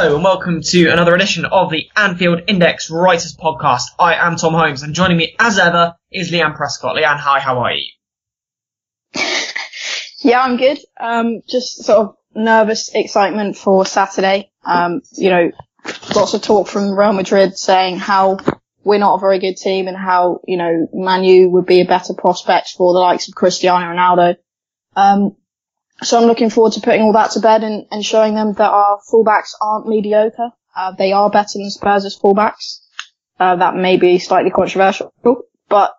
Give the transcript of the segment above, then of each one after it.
Hello and welcome to another edition of the Anfield Index Writers Podcast. I am Tom Holmes and joining me as ever is Leanne Prescott. Leanne, hi, how are you? Yeah, I'm good. Um, just sort of nervous excitement for Saturday. Um, you know, lots of talk from Real Madrid saying how we're not a very good team and how, you know, Manu would be a better prospect for the likes of Cristiano Ronaldo. Um, so I'm looking forward to putting all that to bed and, and showing them that our fullbacks aren't mediocre. Uh, they are better than Spurs' fullbacks. Uh, that may be slightly controversial, but,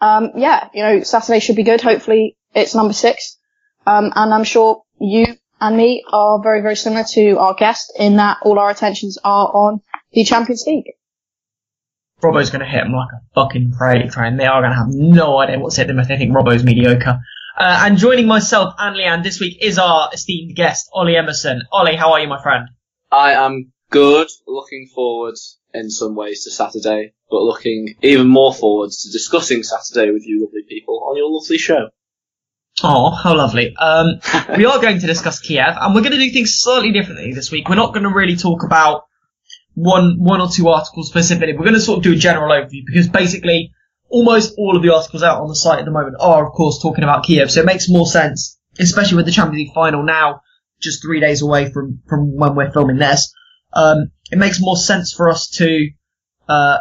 um, yeah, you know, Saturday should be good. Hopefully it's number six. Um, and I'm sure you and me are very, very similar to our guest in that all our attentions are on the Champions League. Robbo's going to hit them like a fucking freight train. They are going to have no idea what's hit them if they think Robbo's mediocre. Uh, and joining myself and Leanne this week is our esteemed guest, Olli Emmerson. Olli, how are you, my friend? I am good. Looking forward in some ways to Saturday, but looking even more forward to discussing Saturday with you lovely people on your lovely show. Oh, how lovely. Um, we are going to discuss Kiev, and we're going to do things slightly differently this week. We're not going to really talk about one, one or two articles specifically. We're going to sort of do a general overview because basically almost all of the articles out on the site at the moment are, of course, talking about Kiev. So it makes more sense, especially with the Champions League final now, just three days away from, from when we're filming this. Um, it makes more sense for us to, uh,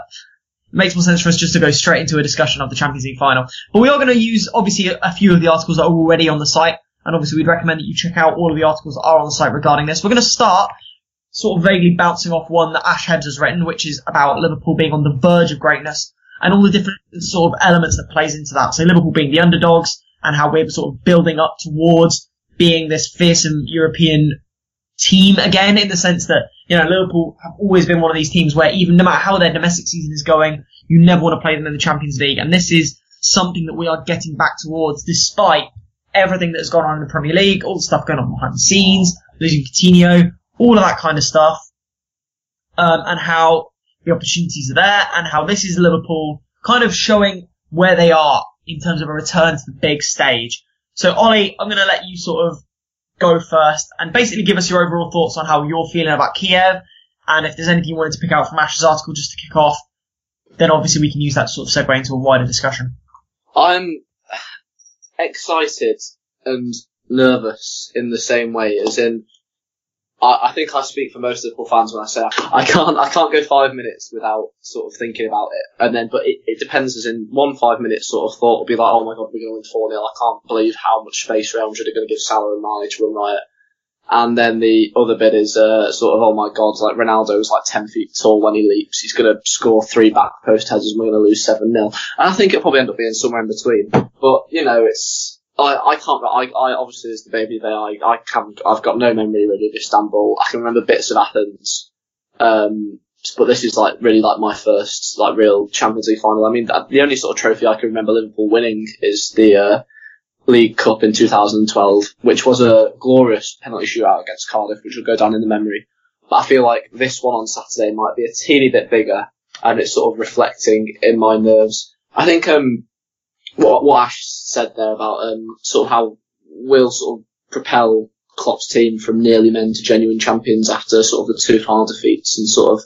makes more sense for us just to go straight into a discussion of the Champions League final. But we are going to use, obviously, a, a few of the articles that are already on the site. And obviously we'd recommend that you check out all of the articles that are on the site regarding this. We're going to start sort of vaguely bouncing off one that Ash Hebbs has written, which is about Liverpool being on the verge of greatness and all the different sort of elements that plays into that. So Liverpool being the underdogs and how we're sort of building up towards being this fearsome European team again in the sense that, you know, Liverpool have always been one of these teams where even no matter how their domestic season is going, you never want to play them in the Champions League. And this is something that we are getting back towards despite everything that has gone on in the Premier League, all the stuff going on behind the scenes, losing Coutinho, all of that kind of stuff. Um, and how the opportunities are there and how this is Liverpool kind of showing where they are in terms of a return to the big stage. So Olli, I'm going to let you sort of go first and basically give us your overall thoughts on how you're feeling about Kiev and if there's anything you wanted to pick out from Ash's article just to kick off, then obviously we can use that sort of segue into a wider discussion. I'm excited and nervous in the same way as in I, I think I speak for most of Liverpool fans when I say I, can't I can't go five minutes without sort of thinking about it. And then, but it, it depends. As in one five minute sort of thought will be like, oh my god, we're going to win four 0 I can't believe how much space Real Madrid are going to give Salah and Mane to run riot. And then the other bit is uh, sort of, oh my god, like Ronaldo's like 10 feet tall when he leaps. He's going to score three back post headers and we're going to lose 7 0. And I think it'll probably end up being somewhere in between. But, you know, it's, I, I can't, I, I obviously as the baby there, I, I can't, I've got no memory really of Istanbul. I can remember bits of Athens. Um, but this is like really like my first like real Champions League final. I mean, the only sort of trophy I can remember Liverpool winning is the, uh, League Cup in 2012, which was a glorious penalty shootout against Cardiff, which will go down in the memory. But I feel like this one on Saturday might be a teeny bit bigger, and it's sort of reflecting in my nerves. I think um, what what Ash said there about um, sort of how we'll sort of propel Klopp's team from nearly men to genuine champions after sort of the two final defeats and sort of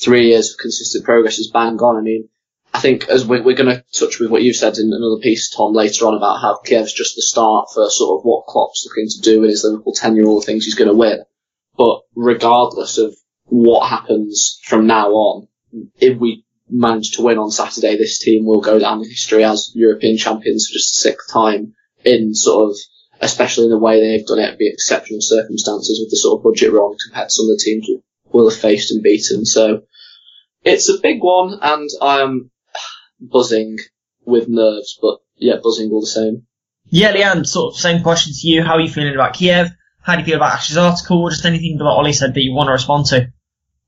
three years of consistent progress is bang on. I mean, I think as we're, we're going to touch with what you said in another piece, Tom, later on about how Kiev's just the start for sort of what Klopp's looking to do in his Liverpool tenure, all the things he's going to win. But regardless of what happens from now on, if we manage to win on Saturday, this team will go down in history as European champions for just the sixth time in sort of, especially in the way they've done it, it'd be exceptional circumstances with the sort of budget we're on compared to some of the teams we will have faced and beaten. So it's a big one, and I'm buzzing with nerves, but yeah, buzzing all the same. Yeah, Leanne, sort of same question to you. How are you feeling about Kiev? How do you feel about Ash's article? Or just anything that Olli said that you want to respond to?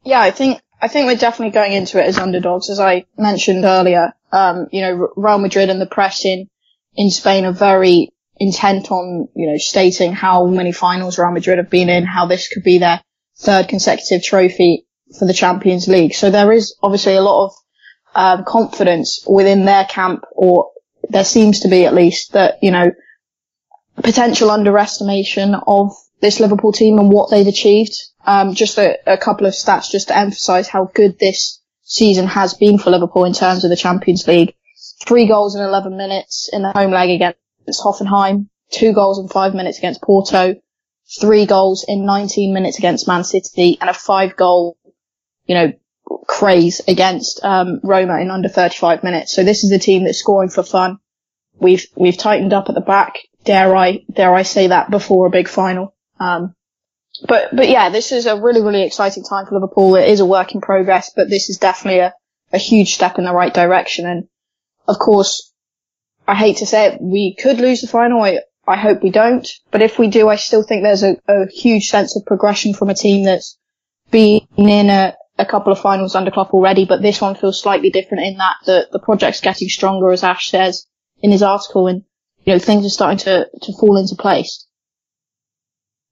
Yeah, I think I think we're definitely going into it as underdogs, as I mentioned earlier. Um, you know, Real Madrid and the press in, in Spain are very intent on, you know, stating how many finals Real Madrid have been in, how this could be their third consecutive trophy for the Champions League. So there is obviously a lot of um, confidence within their camp, or there seems to be at least that, you know, potential underestimation of this Liverpool team and what they've achieved. Um, just a, a couple of stats just to emphasise how good this season has been for Liverpool in terms of the Champions League. Three goals in 11 minutes in the home leg against Hoffenheim, two goals in five minutes against Porto, three goals in 19 minutes against Man City, and a five goal, you know, craze against um, Roma in under 35 minutes. So this is a team that's scoring for fun. We've we've tightened up at the back. Dare I dare I say that before a big final? Um, but but yeah, this is a really really exciting time for Liverpool. It is a work in progress, but this is definitely a, a huge step in the right direction. And of course, I hate to say it, we could lose the final. I I hope we don't. But if we do, I still think there's a, a huge sense of progression from a team that's been in a, a couple of finals under Klopp already. But this one feels slightly different in that the the project's getting stronger, as Ash says in his article, and you know things are starting to to fall into place.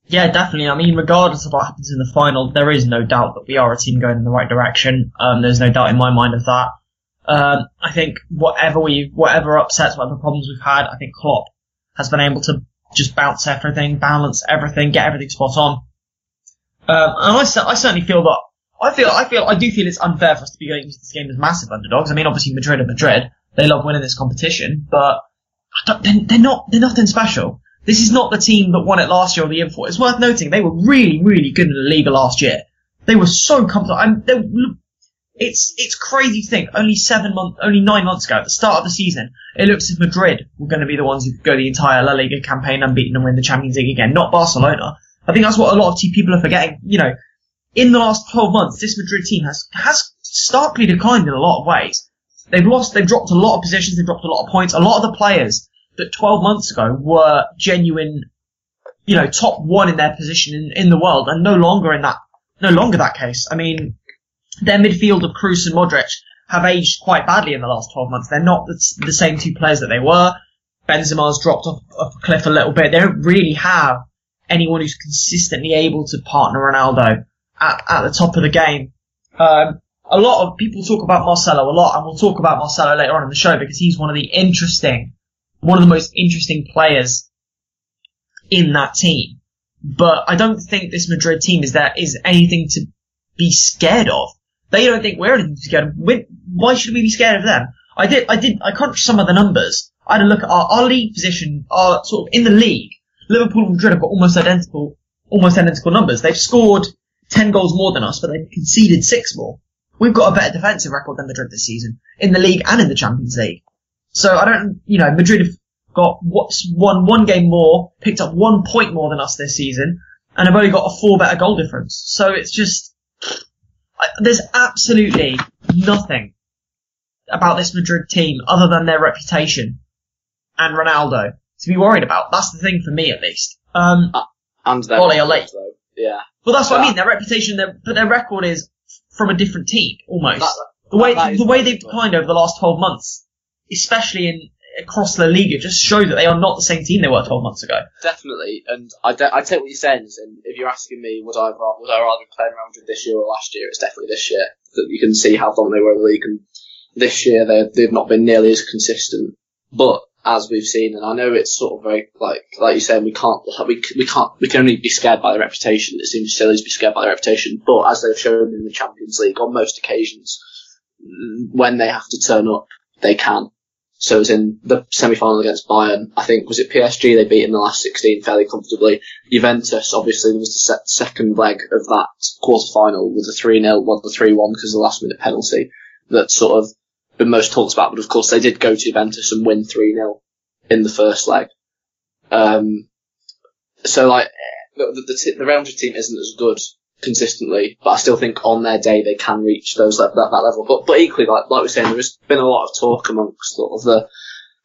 Yeah, definitely. I mean, regardless of what happens in the final, there is no doubt that we are a team going in the right direction. Um, there's no doubt in my mind of that. Um, I think whatever we, whatever upsets, whatever problems we've had, I think Klopp has been able to just bounce everything, balance everything, get everything spot on. Um, and I, I certainly feel that I feel, I feel, I do feel it's unfair for us to be going into this game as massive underdogs. I mean, obviously Madrid are Madrid. They love winning this competition, but they're, they're not, they're nothing special. This is not the team that won it last year or the year. It's worth noting they were really, really good in the Liga last year. They were so comfortable. They, it's it's crazy to think. Only seven months, only nine months ago, at the start of the season, it looks as Madrid were going to be the ones who go the entire La Liga campaign unbeaten and win the Champions League again, not Barcelona. I think that's what a lot of people are forgetting. You know, in the last 12 months, this Madrid team has has starkly declined in a lot of ways. They've lost, they've dropped a lot of positions, they've dropped a lot of points. A lot of the players that 12 months ago were genuine, you know, top one in their position in, in the world and no longer in that, no longer that case. I mean, their midfield of Kroos and Modric have aged quite badly in the last 12 months. They're not the, the same two players that they were. Benzema's dropped off, off a cliff a little bit. They don't really have anyone who's consistently able to partner Ronaldo at, at the top of the game. Um, a lot of people talk about Marcelo a lot, and we'll talk about Marcelo later on in the show because he's one of the interesting one of the most interesting players in that team. But I don't think this Madrid team is that is anything to be scared of. They don't think we're anything to be scared of. We're, why should we be scared of them? I did, I did, I crunched some of the numbers. I had a look at our, our league position, our sort of in the league. Liverpool and Madrid have got almost identical, almost identical numbers. They've scored 10 goals more than us, but they've conceded six more. We've got a better defensive record than Madrid this season, in the league and in the Champions League. So I don't, you know, Madrid have got what's won one game more, picked up one point more than us this season, and have only got a four better goal difference. So it's just, there's absolutely nothing about this Madrid team other than their reputation and Ronaldo to be worried about. That's the thing for me at least. Um, uh, and their Olli, though. Yeah. Well, that's what I mean. Their reputation, their, but their record is from a different team almost. That, the way that the way they've declined over the last 12 months, especially in across the league, it just shows that they are not the same team they were 12 months ago. Definitely, and I, de- I take what you're saying. And if you're asking me, would I ra- would I rather play Real Madrid this year or last year? It's definitely this year. That you can see how dominant they were in the league, and this year they they've not been nearly as consistent. But as we've seen, and I know it's sort of very like like you're saying, we can't we we can't we can only be scared by the reputation. It seems silly to be scared by the reputation, but as they've shown in the Champions League on most occasions, mm, when they have to turn up, they can. So it was in the semi-final against Bayern. I think was it PSG they beat in the last 16 fairly comfortably. Juventus obviously was the se- second leg of that quarter-final with a 3-0, well the 3-1 because of the last-minute penalty that sort of been most talked about. But of course they did go to Juventus and win 3-0 in the first leg. Um, so like the the, the, the Real Madrid team isn't as good consistently, but I still think on their day they can reach those that, that level. But but equally, like like we're saying, there has been a lot of talk amongst sort of the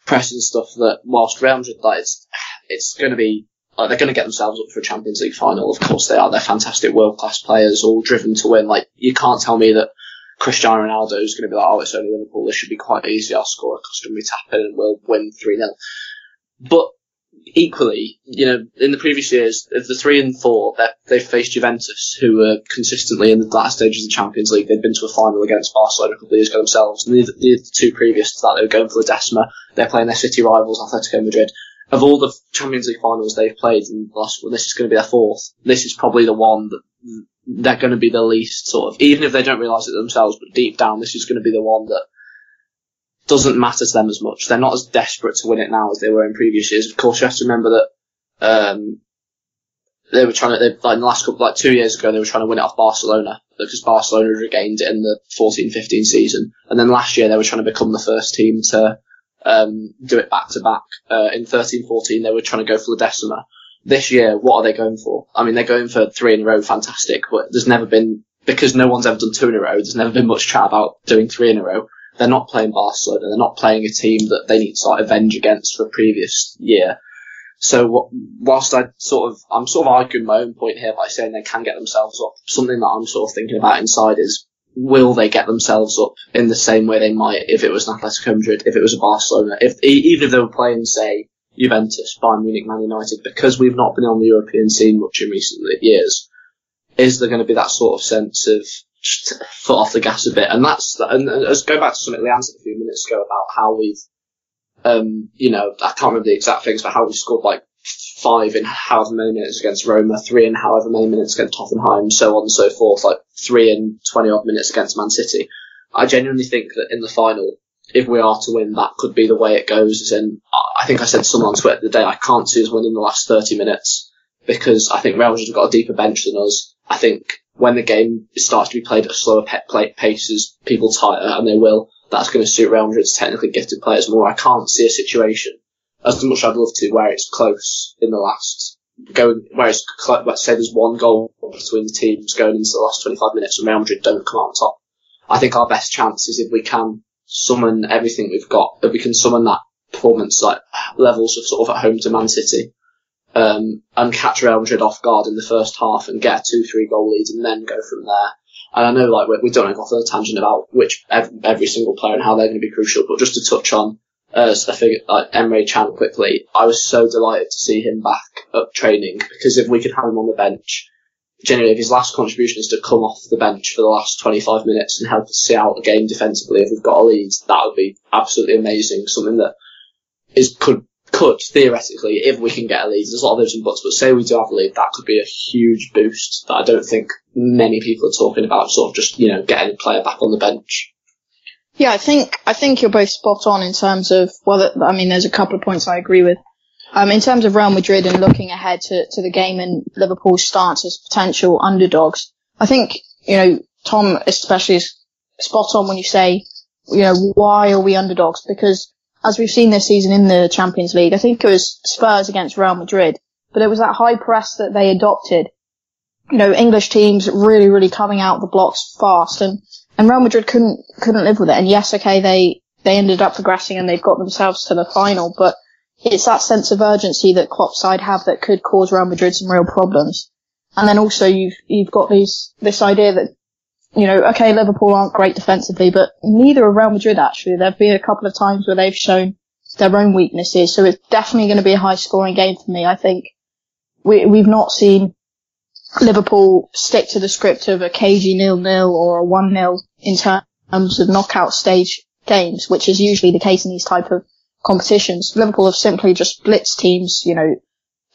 press and stuff that whilst Real Madrid, like it's it's going to be Like they're going to get themselves up for a Champions League final. Of course they are. They're fantastic world class players, all driven to win. Like you can't tell me that Cristiano Ronaldo is going to be like, oh, it's only Liverpool. This should be quite easy. I'll score a customary tap in and we'll win three 0 But equally, you know, in the previous years, of the three and four, they've faced Juventus, who were consistently in the last stages of the Champions League. They'd been to a final against Barcelona a couple of years ago themselves. And the, the two previous to that, they were going for the Decima. They're playing their city rivals, Atletico Madrid. Of all the Champions League finals they've played in the last one, this is going to be their fourth. This is probably the one that they're going to be the least sort of, even if they don't realise it themselves, but deep down, this is going to be the one that doesn't matter to them as much. They're not as desperate to win it now as they were in previous years. Of course, you have to remember that um, they were trying to, they, like in the last couple, like two years ago, they were trying to win it off Barcelona because Barcelona regained it in the 14-15 season, and then last year they were trying to become the first team to um, do it back to back. Uh, in 13-14, they were trying to go for the Decima. This year, what are they going for? I mean, they're going for three in a row, fantastic, but there's never been because no one's ever done two in a row. There's never been much chat about doing three in a row they're not playing Barcelona. They're not playing a team that they need to like avenge against for a previous year. So whilst I sort of, I'm sort of arguing my own point here by saying they can get themselves up, something that I'm sort of thinking about inside is, will they get themselves up in the same way they might if it was an Atletico Madrid, if it was a Barcelona, if even if they were playing, say, Juventus, Bayern Munich, Man United, because we've not been on the European scene much in recent years, is there going to be that sort of sense of foot off the gas a bit. And that's, and, and let's go back to something Leanne said a few minutes ago about how we've, um, you know, I can't remember the exact things, but how we scored like five in however many minutes against Roma, three in however many minutes against Tottenham, so on and so forth, like three in 20 odd minutes against Man City. I genuinely think that in the final, if we are to win, that could be the way it goes. As in, I think I said to someone on Twitter the day, I can't see us winning the last 30 minutes because I think Real have got a deeper bench than us. I think when the game starts to be played at a slower pace as people tire, and they will, that's going to suit Real Madrid's technically gifted players more. I can't see a situation, as much as I'd love to, where it's close in the last, going, where it's, let's say there's one goal between the teams going into the last 25 minutes and Real Madrid don't come out on top. I think our best chance is if we can summon everything we've got, if we can summon that performance like levels of sort of at home to Man City, um, and catch Real Madrid off guard in the first half and get a two, three goal lead and then go from there. And I know like we, we don't go off on a tangent about which every, every single player and how they're going to be crucial, but just to touch on uh, like Emre Can quickly, I was so delighted to see him back up training because if we could have him on the bench, generally if his last contribution is to come off the bench for the last 25 minutes and help us see out the game defensively if we've got a lead, that would be absolutely amazing. Something that is could could theoretically, if we can get a lead, there's a lot of ifs and buts, but say we do have a lead, that could be a huge boost that I don't think many people are talking about. Sort of just you know getting a player back on the bench. Yeah, I think I think you're both spot on in terms of well, I mean, there's a couple of points I agree with. Um, in terms of Real Madrid and looking ahead to, to the game and Liverpool's stance as potential underdogs, I think you know Tom especially is spot on when you say you know why are we underdogs because as we've seen this season in the Champions League, I think it was Spurs against Real Madrid, but it was that high press that they adopted. You know, English teams really, really coming out the blocks fast and, and Real Madrid couldn't, couldn't live with it. And yes, okay, they, they ended up progressing and they've got themselves to the final, but it's that sense of urgency that Klopp's side have that could cause Real Madrid some real problems. And then also you've, you've got these, this idea that you know, okay, Liverpool aren't great defensively, but neither are Real Madrid actually. There've been a couple of times where they've shown their own weaknesses, so it's definitely going to be a high scoring game for me. I think we, we've not seen Liverpool stick to the script of a cagey nil-nil or a 1-0 in terms of knockout stage games, which is usually the case in these type of competitions. Liverpool have simply just blitzed teams, you know,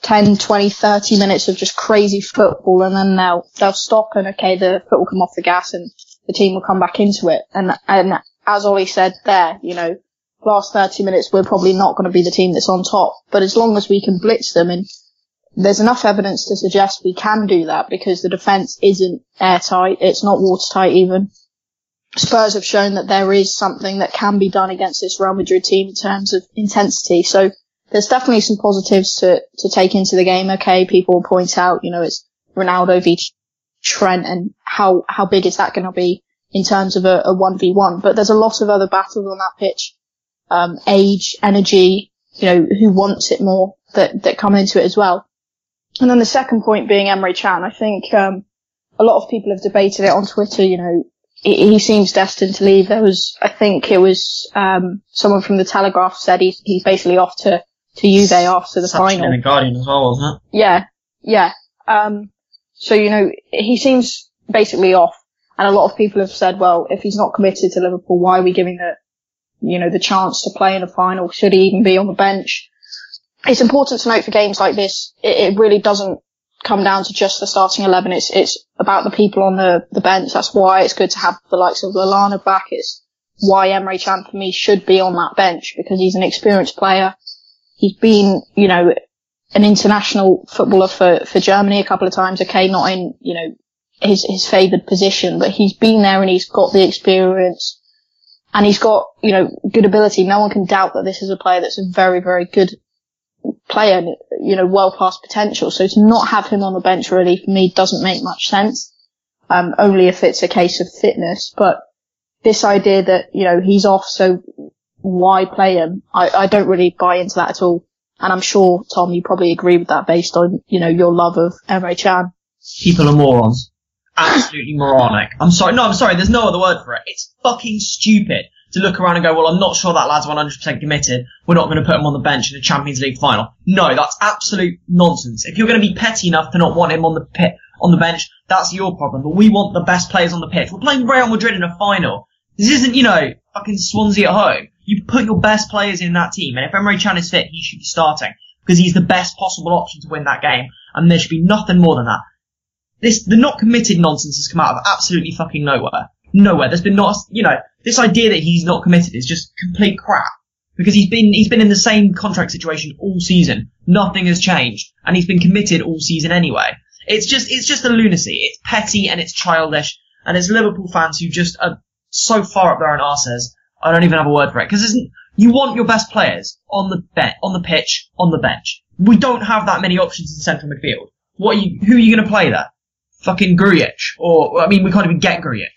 10, 20, 30 minutes of just crazy football and then they'll, they'll stop and okay, the foot will come off the gas and the team will come back into it. And, and as Olli said there, you know, last 30 minutes we're probably not going to be the team that's on top, but as long as we can blitz them and there's enough evidence to suggest we can do that because the defence isn't airtight, it's not watertight even. Spurs have shown that there is something that can be done against this Real Madrid team in terms of intensity. So there's definitely some positives to, to take into the game. Okay, people point out, you know, it's Ronaldo v Trent and how, how big is that going to be in terms of a, a 1v1? But there's a lot of other battles on that pitch. Um, age, energy, you know, who wants it more that, that come into it as well. And then the second point being Emre Can. I think um, a lot of people have debated it on Twitter. You know, he, seems destined to leave. There was, I think it was um, someone from the Telegraph said he's he's basically off to to Juve after the Such final. in the Guardian as well, wasn't it? Yeah, yeah. Um, so you know, he seems basically off, and a lot of people have said, well, if he's not committed to Liverpool, why are we giving the, you know, the chance to play in a final? Should he even be on the bench? It's important to note for games like this, it, it really doesn't come down to just the starting eleven. It's it's about the people on the the bench. That's why it's good to have the likes of Lallana back. It's why Emre Can for me should be on that bench because he's an experienced player. He's been, you know, an international footballer for, for Germany a couple of times. Okay, not in, you know, his, his favoured position, but he's been there and he's got the experience and he's got, you know, good ability. No one can doubt that this is a player that's a very, very good player, you know, well past potential. So to not have him on the bench really for me doesn't make much sense. Um, only if it's a case of fitness, but this idea that, you know, he's off, so why play him? I, I don't really buy into that at all. And I'm sure, Tom, you probably agree with that based on, you know, your love of Emre Can. People are morons. Absolutely moronic. I'm sorry. No, I'm sorry. There's no other word for it. It's fucking stupid to look around and go, well, I'm not sure that lad's 100% committed. We're not going to put him on the bench in a Champions League final. No, that's absolute nonsense. If you're going to be petty enough to not want him on the pit, on the bench, that's your problem. But we want the best players on the pitch. We're playing Real Madrid in a final. This isn't, you know, fucking Swansea at home. You put your best players in that team, and if Emre Can is fit, he should be starting because he's the best possible option to win that game, and there should be nothing more than that. This the not committed nonsense has come out of absolutely fucking nowhere. Nowhere. There's been not, you know, this idea that he's not committed is just complete crap because he's been he's been in the same contract situation all season. Nothing has changed, and he's been committed all season anyway. It's just it's just a lunacy. It's petty and it's childish, and it's Liverpool fans who just are so far up their own arses. I don't even have a word for it because isn't you want your best players on the be- on the pitch, on the bench. We don't have that many options in central midfield. What are you? Who are you going to play there? Fucking Grujic, or I mean, we can't even get Grujic.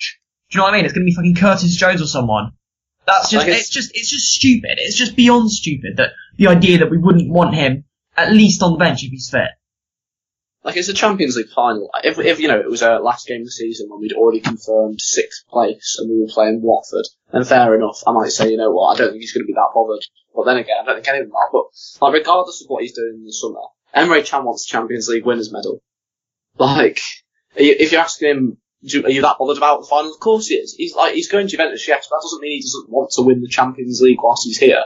Do you know what I mean? It's going to be fucking Curtis Jones or someone. That's just it's- it's just it's just stupid. It's just beyond stupid that the idea that we wouldn't want him at least on the bench if he's fit. Like it's a Champions League final. If, if you know it was our last game of the season when we'd already confirmed sixth place and we were playing Watford, then fair enough. I might say, you know what, I don't think he's going to be that bothered. But then again, I don't think anyone are. But like, regardless of what he's doing in the summer, Emre Can wants Champions League winners medal. Like, you, if you're asking him, are you that bothered about the final? Of course he is. He's like he's going to Juventus, yes, but that doesn't mean he doesn't want to win the Champions League whilst he's here.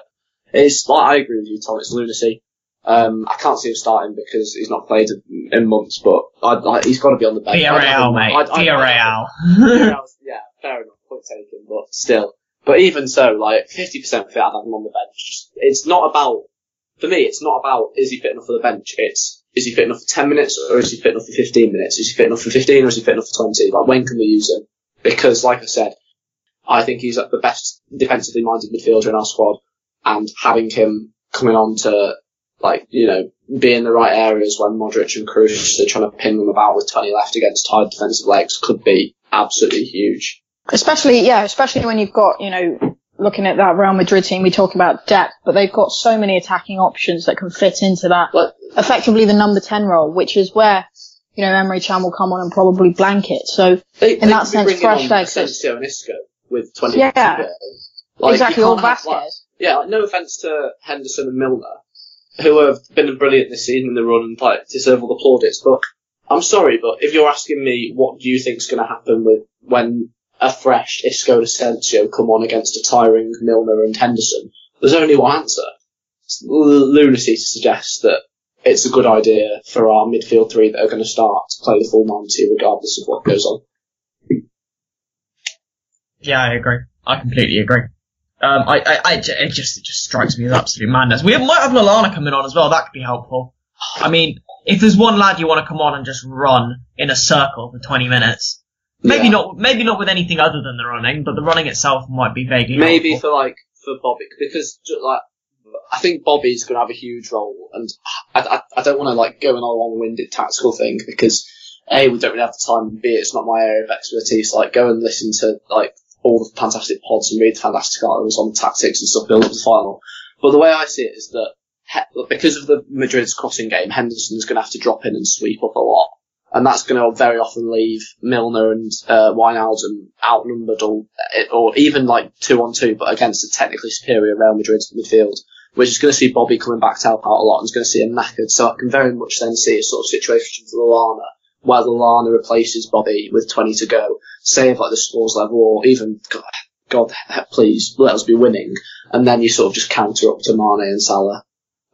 It's like I agree with you, Tom. It's lunacy. Um, I can't see him starting because he's not played in months, but I, I, he's got to be on the bench. Villarreal, mate. I'd- I'd- Villarreal. Villarreal, yeah, fair enough, point taken, but still. But even so, like 50% fit, I'd have him on the bench. Just, it's not about, for me, it's not about is he fit enough for the bench. It's is he fit enough for 10 minutes or is he fit enough for 15 minutes? Is he fit enough for 15 or is he fit enough for 20? Like when can we use him? Because, like I said, I think he's the best defensively minded midfielder in our squad, and having him coming on to like you know be in the right areas when Modric and Kroos are trying to pin them about with 20 left against tired defensive legs could be absolutely huge. Especially, yeah, especially when you've got, you know, looking at that Real Madrid team, we talk about depth, but they've got so many attacking options that can fit into that. But Effectively the number 10 role, which is where, you know, Emre Can will come on and probably blanket. So, they, In that sense, fresh legs. Asensio and Isco with 20 Yeah. left to go. Like, exactly, or can't have, like- yeah, like, no offense to Henderson and Milner, who have been brilliant this season in the run and like deserve all the plaudits. But I'm sorry, but if you're asking me what do you think's going to happen with when a fresh Isco and Asensio come on against a tiring Milner and Henderson, there's only one answer. It's lunacy to suggest that it's a good idea for our midfield three that are going to start to play the full 90 regardless of what goes on. Yeah, I agree. I completely agree. Um, I, I, I it just, it just strikes me as absolute madness. We might have Lallana coming on as well. That could be helpful. I mean, if there's one lad you want to come on and just run in a circle for 20 minutes, maybe Yeah. not, maybe not with anything other than the running, but the running itself might be vaguely Maybe helpful. for like for Bobby because like I think Bobby's going to have a huge role, and I, I, I don't want to like go on a long-winded tactical thing because a we don't really have the time, and b it's not my area of expertise. Like go and listen to like all the fantastic pods and read fantastic articles on tactics and stuff build up the final. But the way I see it is that he- because of the Madrid's crossing game, Henderson's going to have to drop in and sweep up a lot. And that's going to very often leave Milner and uh, Wijnaldum outnumbered or, or even like two on two, but against a technically superior Real Madrid midfield, which is going to see Bobby coming back to help out a lot and is going to see him knackered. So I can very much then see a sort of situation for Lallana where Lallana replaces Bobby with 20 to go, save like the scores level or even, God, God please, let us be winning. And then you sort of just counter up to Mane and Salah.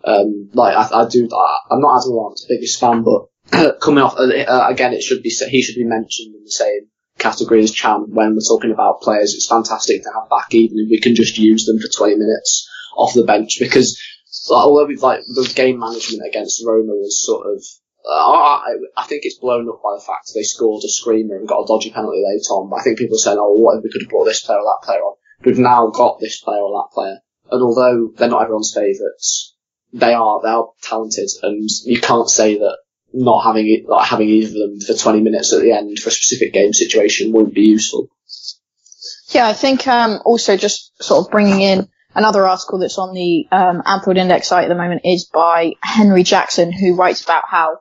Um, like I, I do, I, I'm not as Lallana's biggest fan, but coming off, uh, uh, again, it should be, he should be mentioned in the same category as Can when we're talking about players. It's fantastic to have back even if we can just use them for 20 minutes off the bench because although we like the game management against Roma was sort of I, I think it's blown up by the fact they scored a screamer and got a dodgy penalty late on. But I think people are saying, "Oh, what if we could have brought this player or that player on?" We've now got this player or that player, and although they're not everyone's favourites, they are they are talented, and you can't say that not having it, like having either of them for 20 minutes at the end for a specific game situation wouldn't be useful. Yeah, I think um, also just sort of bringing in another article that's on the um, Anfield Index site at the moment is by Henry Jackson, who writes about how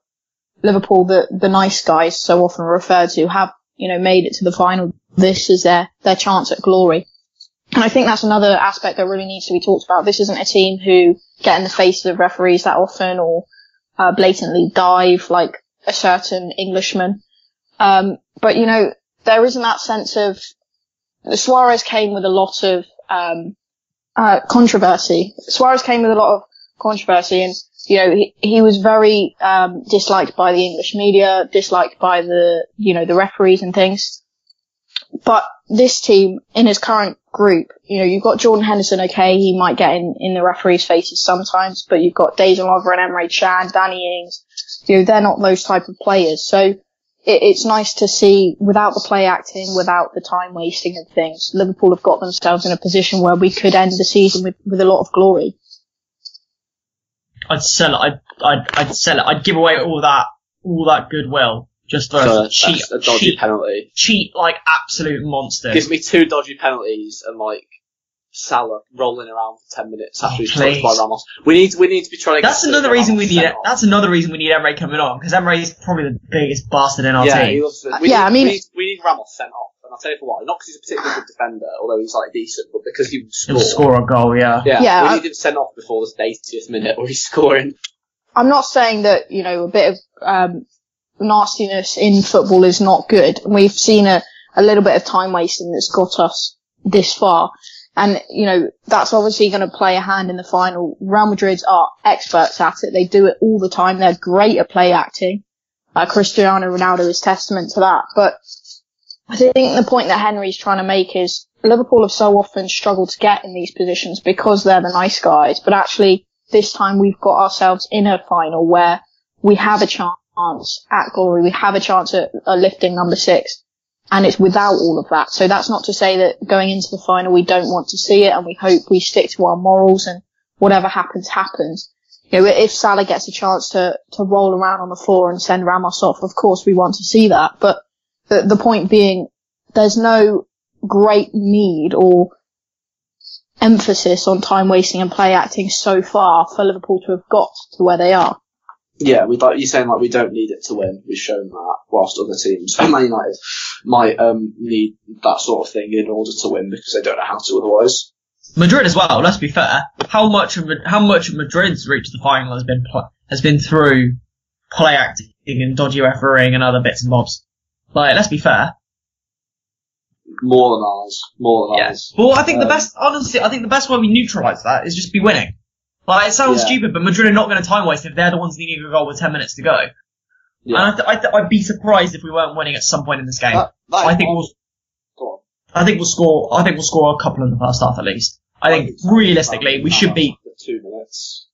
Liverpool, the the nice guys, so often referred to, have you know made it to the final. This is their their chance at glory, and I think that's another aspect that really needs to be talked about. This isn't a team who get in the face of referees that often or uh, blatantly dive like a certain Englishman. Um, but you know, there isn't that sense of Suarez came with a lot of um, uh, controversy. Suarez came with a lot of controversy, and you know he, he was very um, disliked by the English media, disliked by the you know the referees and things. But this team in his current group, you know, you've got Jordan Henderson. Okay, he might get in in the referees' faces sometimes, but you've got Dejan Lovren and Emre Can, Danny Ings. You know, they're not those type of players. So it, it's nice to see without the play acting, without the time wasting and things, Liverpool have got themselves in a position where we could end the season with, with a lot of glory. I'd sell it. I'd, I'd, I'd sell it. I'd give away all that, all that goodwill just for So a cheat, a dodgy cheat, penalty. cheat like absolute monster. Gives me two dodgy penalties and like Salah rolling around for ten minutes after Oh, he's touched by. Ramos. We need we need to be trying to. That's get another Ramos reason we need sent it. off. That's another reason we need Emre coming on because Emre is probably the biggest bastard in our yeah, he team. loves it. Uh, we Yeah, need, I mean- we need, we need Ramos sent off, and I'll tell you for why. Not because he's a particularly good defender, although he's like decent, but because he would He'll score. score a goal, yeah. Yeah, Yeah, we I- need him sent off before the 80th minute, or he's scoring. I'm not saying that, you know, a bit of um, nastiness in football is not good. We've seen a, a little bit of time wasting that's got us this far. And, you know, that's obviously going to play a hand in the final. Real Madrid are experts at it. They do it all the time. They're great at play acting. Uh, Cristiano Ronaldo is testament to that. But I think the point that Henry's trying to make is Liverpool have so often struggled to get in these positions because they're the nice guys. But actually, this time we've got ourselves in a final where we have a chance at glory. We have a chance at, at lifting number six. And it's without all of that. So that's not to say that going into the final we don't want to see it and we hope we stick to our morals and whatever happens, happens. You know, if Salah gets a chance to, to roll around on the floor and send Ramos off, of course we want to see that. But the, the point being, there's no great need or emphasis on time wasting and play acting so far for Liverpool to have got to where they are. Yeah, we like you're saying like we don't need it to win. We've shown that, whilst other teams, Man United, might um need that sort of thing in order to win because they don't know how to otherwise. Madrid as well. Let's be fair. How much of how much of Madrid's reach the final has been pl- has been through play acting and dodgy refereeing and other bits and bobs. Like, let's be fair. More than ours. More than Yeah. ours. Well, I think the Um, best, honestly, I think the best way we neutralise that is just be winning. Like, it sounds Yeah. stupid, but Madrid are not going to time waste if they're the ones needing a goal with 10 minutes to go. Yeah. And I th- I th- I'd be surprised if we weren't winning at some point in this game. That- that I think we'll, Go on. I think we'll score, I think we'll score a couple in the first half at least. I think realistically, we should be, two minutes.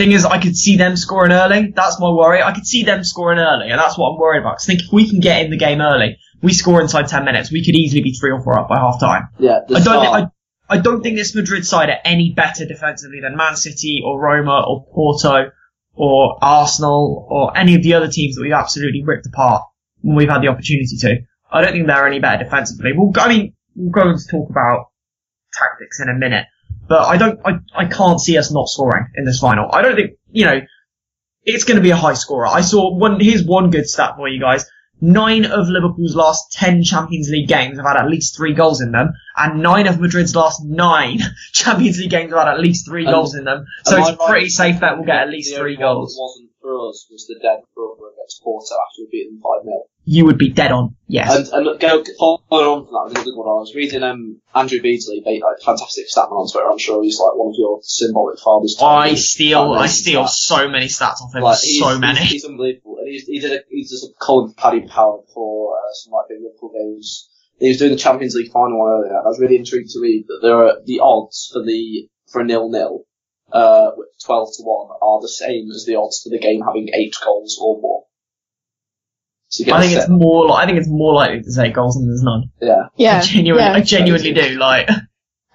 Thing is, I could see them scoring early. That's my worry. I could see them scoring early, and that's what I'm worried about. 'Cause I think if we can get in the game early, we score inside 10 minutes, we could easily be three or four up by half time. Yeah. I don't, think, I, I don't think this Madrid side are any better defensively than Man City or Roma or Porto or Arsenal or any of the other teams that we've absolutely ripped apart when we've had the opportunity to. I don't think they're any better defensively. We'll, I mean, we'll go and talk about tactics in a minute. But I don't, I, I can't see us not scoring in this final. I don't think, you know, it's going to be a high scorer. I saw one, here's one good stat for you guys. Nine of Liverpool's last ten Champions League games have had at least three goals in them, and nine of Madrid's last nine Champions League games have had at least three And- goals in them. So it's right pretty safe bet we'll get at least the three one goals. That wasn't for us was the dead brother against Porto after we beat them five 0 You would be dead on. Yes. And, and look, go, following on from that, was another good one. I was reading um, Andrew Beasley, like, fantastic statman on Twitter. I'm sure he's like one of your symbolic fathers. I steal, I steal so many stats off him. Like, he's, so many. He's, he's unbelievable. And he's, he did a, he does a column for Paddy Power for uh, some like big Liverpool games. He was doing the Champions League final one earlier. and I was really intrigued to read that there are the odds for the for a nil nil, uh, twelve to one, are the same as the odds for the game having eight goals or more. So you get I a think it's more, li- I think it's more likely to say goals than there's none. yeah. Yeah. I genuinely, yeah. I genuinely do. Like,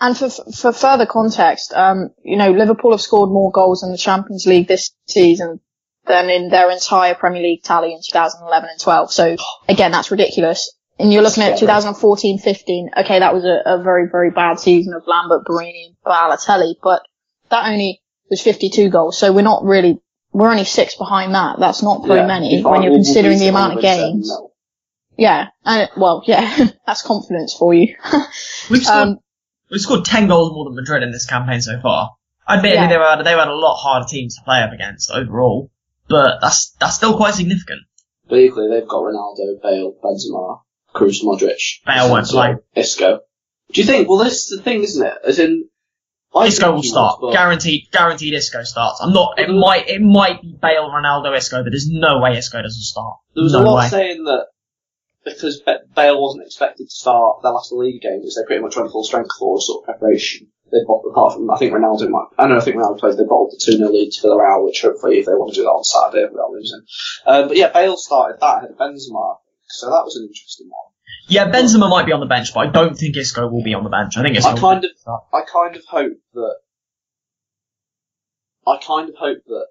And for for further context, um, you know, Liverpool have scored more goals in the Champions League this season than in their entire Premier League tally in 2011 and 12. So again, that's ridiculous. And you're looking at 2014-15. Okay, that was a, a very very bad season of Lambert, Borini, and Balotelli, but that only was 52 goals. So we're not really we're only six behind that. That's not very Yeah. many when you're we'll- we'll considering the amount of 107 games. nil. Yeah, and it, well, yeah, that's confidence for you. we've scored, um, we've scored 10 goals more than Madrid in this campaign so far. I admittedly, Yeah. they were, they had a lot harder teams to play up against overall, but that's, that's still quite significant. But equally, they've got Ronaldo, Bale, Benzema, Kroos, Modric, Bale won't Asensio, Isco. Do you think? Well, this is the thing, isn't it? As in, I Isco will start. but- Guaranteed, guaranteed Isco starts. I'm not, it might, it might be Bale, Ronaldo, Isco, but there's no way Isco doesn't start. There was no a lot way. saying that because Ba- Bale wasn't expected to start their last league game, games, they pretty much went full strength for sort of preparation. They bottled, apart from I think Ronaldo might. I know I think Ronaldo played. They bottled the two 0 lead to Villarreal, which hopefully if they want to do that on Saturday without losing. Um, but yeah, Bale started that ahead of Benzema, so that was an interesting one. Yeah, Benzema might be on the bench, but I don't think Isco will be on the bench. I think Isco I kind of. I kind of hope that, I kind of hope that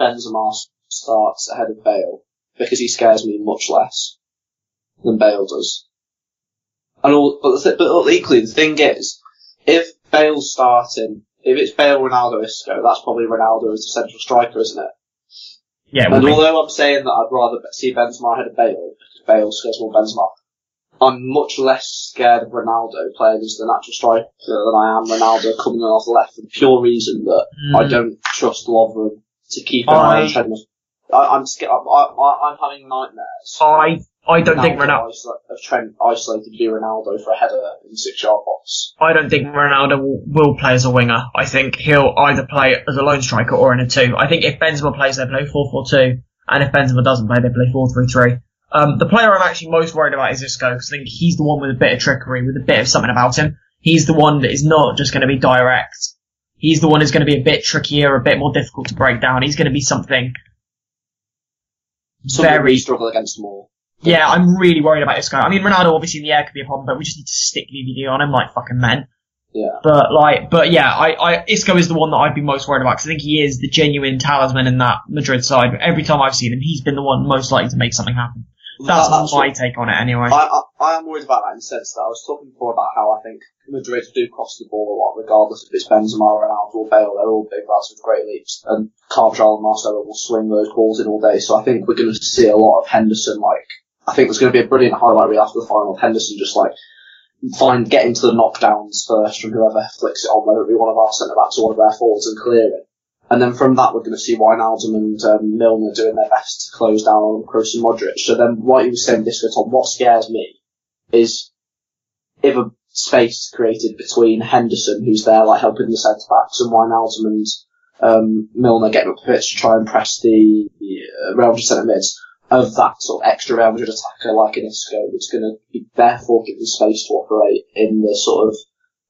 Benzema starts ahead of Bale because he scares me much less than Bale does. And all, but the th- but equally the thing is, if Bale's starting, if it's Bale, Ronaldo, Isco, that's probably Ronaldo as the central striker, isn't it? Yeah, it And be. although I'm saying that I'd rather see Benzema ahead of Bale, because Bale scares more Benzema, I'm much less scared of Ronaldo playing as the natural striker than I am Ronaldo coming in off the left for the pure reason that I Mm. don't trust Lovren to keep an eye on Trent. I, I'm scared. I, I, I'm having nightmares. I, I don't think Ronaldo, of Trent isolated via Ronaldo for a header in the six yard box. I don't think Ronaldo will, will play as a winger. I think he'll either play as a lone striker or in a two. I think if Benzema plays, they play 4-4-2, and if Benzema doesn't play, they play 4-3-3. Um, the player I'm actually most worried about is Isco, because I think he's the one with a bit of trickery, with a bit of something about him. He's the one that is not just going to be direct. He's the one who's going to be a bit trickier, a bit more difficult to break down. He's going to be something Something very we struggle against more. yeah, I'm really worried about Isco. I mean, Ronaldo obviously in the air could be a problem, but we just need to stick VVD on him like fucking men. Yeah. But like, but yeah, I, I Isco is the one that I'd be most worried about because I think he is the genuine talisman in that Madrid side. Every time I've seen him, he's been the one most likely to make something happen. That's, That- that's my what- take on it anyway. I, I, I am worried about that in the sense that I was talking before about how I think Madrid do cross the ball a lot, regardless if it's Benzema, Ronaldo, or Bale. They're all big lads with great leaps, and Carvajal and Marcelo will swing those balls in all day. So I think we're going to see a lot of Henderson. Like I think there's going to be a brilliant highlight reel after the final of Henderson just like find getting to the knockdowns first from whoever flicks it on, whether it be one of our centre backs or one of their forwards, and clear it. And then from that, we're going to see Wijnaldum and um, Milner doing their best to close down Kroos and Modric. So then, what you were saying, this on what scares me is if a space is created between Henderson, who's there like helping the centre backs, and Wijnaldum and um, Milner getting up the pitch to try and press the uh, Real Madrid centre mids of that sort of extra Real Madrid attacker like an Isco, that's going to be therefore given space to operate in the sort of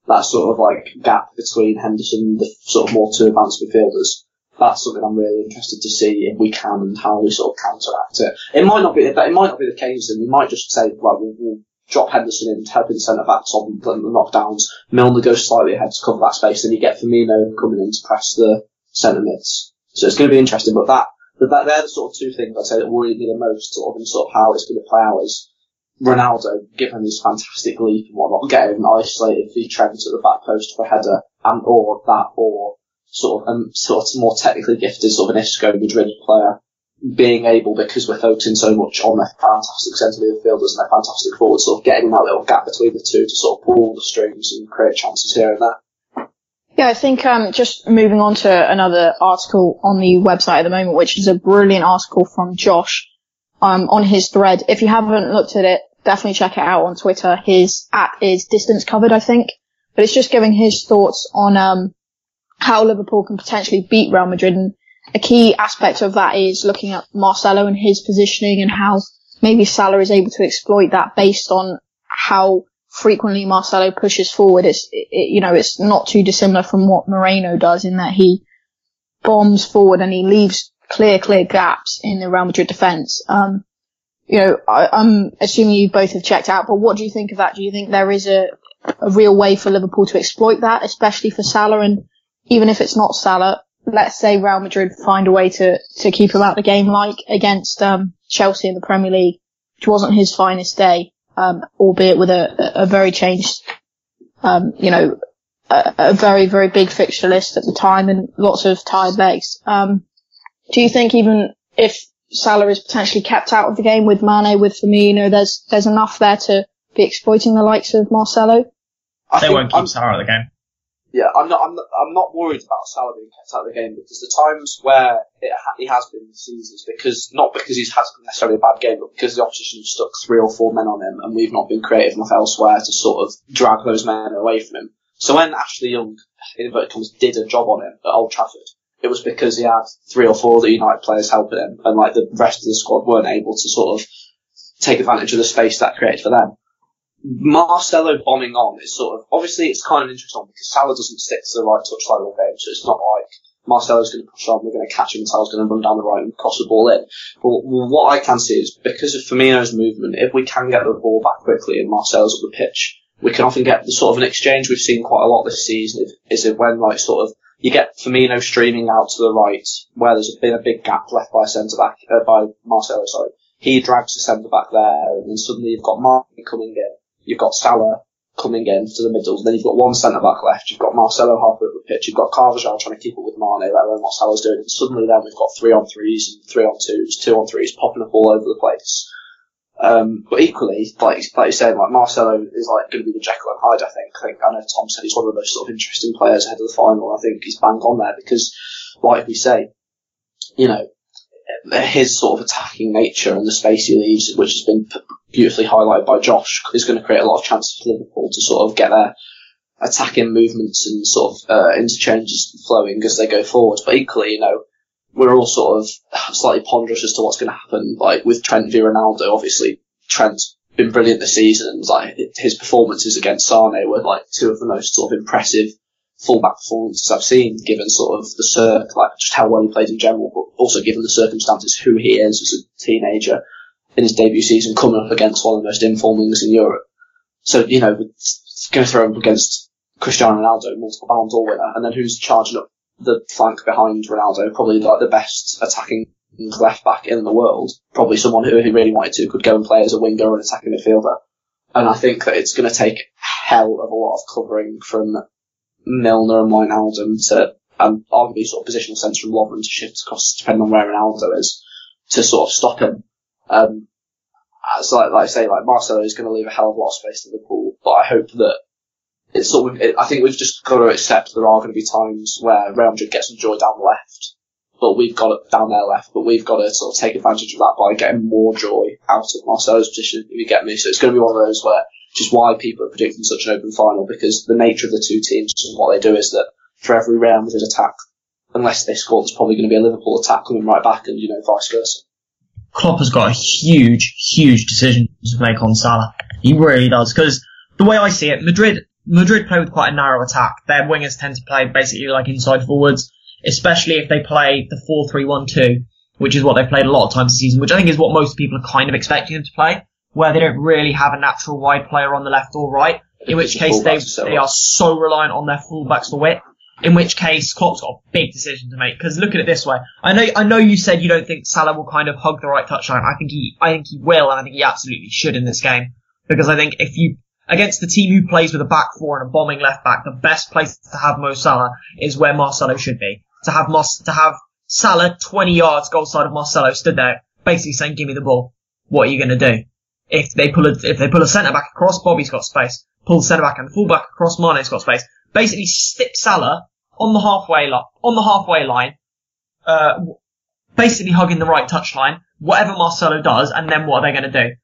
that sort of like gap between Henderson and the sort of more two advanced midfielders. That's something I'm really interested to see if we can and how we sort of counteract it. It might not be, it might not be the case, and we might just say, right, we'll, we'll drop Henderson in, helping the centre backs on the, knockdowns. Milner goes slightly ahead to cover that space, then you get Firmino coming in to press the centre mids. So it's going to be interesting, but that, that they're the sort of two things I'd say that worry me the most, sort of in sort of how it's going to play out. Is Ronaldo, given his fantastic leap and whatnot, getting isolated via Trent to the back post for a header, and or that, or sort of um, sort of more technically gifted sort of an Isco Madrid player being able because we're focusing so much on their fantastic centre midfielders and their fantastic forwards, sort of getting that little gap between the two to sort of pull the strings and create chances here and there. Yeah, I think um, just moving on to another article on the website at the moment, which is a brilliant article from Josh um, on his thread. If you haven't looked at it, definitely check it out on Twitter. His app is distance covered, I think, but it's just giving his thoughts on um, how Liverpool can potentially beat Real Madrid. And a key aspect of that is looking at Marcelo and his positioning and how maybe Salah is able to exploit that based on how frequently Marcelo pushes forward. It's, it, you know, it's not too dissimilar from what Moreno does in that he bombs forward and he leaves clear, clear gaps in the Real Madrid defence. Um, you know, I, I'm assuming you both have checked out, but what do you think of that? Do you think there is a, a real way for Liverpool to exploit that, especially for Salah and even if it's not Salah, let's say Real Madrid find a way to, to keep him out of the game, like against um, Chelsea in the Premier League, which wasn't his finest day, um, albeit with a, a very changed, um, you know, a, a, very, very big fixture list at the time and lots of tired legs. Um, do you think even if Salah is potentially kept out of the game with Mane, with Firmino, there's there's enough there to be exploiting the likes of Marcelo? I they won't keep I'm, Salah out of the game yeah, I'm not, I'm not, I'm not worried about Salah being kept out of the game because the times where ha- he has been this season is because, not because he's had necessarily a bad game, but because the opposition stuck three or four men on him and we've not been creative enough elsewhere to sort of drag those men away from him. So when Ashley Young, in inverted commas, did a job on him at Old Trafford, it was because he had three or four of the United players helping him and like the rest of the squad weren't able to sort of take advantage of the space that created for them. Marcelo bombing on is sort of obviously it's kind of interesting because Salah doesn't stick to the right touchline all game, so it's not like Marcelo's going to push on, we're going to catch him, and Salah's going to run down the right and cross the ball in. But what I can see is because of Firmino's movement, if we can get the ball back quickly and Marcelo's up the pitch, we can often get the sort of an exchange we've seen quite a lot this season. Is it when like sort of you get Firmino streaming out to the right where there's been a big gap left by centre back uh, by Marcelo, sorry. He drags the centre back there, and then suddenly you've got Mark coming in You've got Salah coming in to the middle. Then you've got one centre back left. You've got Marcelo halfway up the pitch. You've got Carvajal trying to keep up with Mane, let what Salah's doing. And suddenly then we've got three on threes and three on twos, two on threes popping up all over the place. Um, but equally, like, like you're saying, like Marcelo is like going to be the Jekyll and Hyde. I think. I think I know Tom said he's one of the most sort of interesting players ahead of the final. I think he's bang on there because, like we say, you know, his sort of attacking nature and the space he leaves, which has been beautifully highlighted by Josh, is going to create a lot of chances for Liverpool to sort of get their attacking movements and sort of uh, interchanges flowing as they go forward. But equally, you know, we're all sort of slightly ponderous as to what's going to happen. Like with Trent v Ronaldo, obviously Trent's been brilliant this season. Like his performances against Sane were like two of the most sort of impressive fullback performances I've seen, given sort of the circ, like just how well he plays in general, but also given the circumstances, who he is as a teenager in his debut season, coming up against one of the most informed wingers in Europe. So, you know, going to throw him against Cristiano Ronaldo, multiple Ballon d'Or winner, and then who's charging up the flank behind Ronaldo, probably like the best attacking left back in the world. Probably someone who, if he really wanted to, could go and play as a winger or an attacking midfielder. And I think that it's going to take hell of a lot of covering from Milner and Wijnaldum to, and arguably sort of positional sense from Lovren to shift across depending on where Ronaldo is to sort of stop him. Um, so like, like I say, like Marcelo is going to leave a hell of a lot of space to the pool, but I hope that it's sort of, it, I think we've just got to accept there are going to be times where Real Madrid gets some joy down the left, but we've got it down their left, but we've got to sort of take advantage of that by getting more joy out of Marcelo's position, if you get me. So it's going to be one of those where which is why people are predicting such an open final because the nature of the two teams and what they do is that for every Real Madrid attack, unless they score, there's probably going to be a Liverpool attack coming right back, and you know vice versa. Klopp has got a huge, huge decision to make on Salah. He really does because the way I see it, Madrid Madrid play with quite a narrow attack. Their wingers tend to play basically like inside forwards, especially if they play the 4-3-1-2, which is what they've played a lot of times this season, which I think is what most people are kind of expecting them to play where they don't really have a natural wide player on the left or right. In which case they they are so reliant on their fullbacks for width. In which case, Klopp's got a big decision to make. Because look at it this way. I know, I know you said you don't think Salah will kind of hug the right touchline. I think he, I think he will, and I think he absolutely should in this game. Because I think if you, against the team who plays with a back four and a bombing left back, the best place to have Mo Salah is where Marcelo should be. To have Mos, to have Salah 20 yards goal side of Marcelo stood there, basically saying, give me the ball. What are you going to do? If they pull a, if they pull a centre back across, Bobby's got space. Pull the centre back and full back across, Mane's got space basically stick Salah on the halfway line, on the halfway line, uh, basically hugging the right touchline, whatever Marcelo does, and then what are they going to do?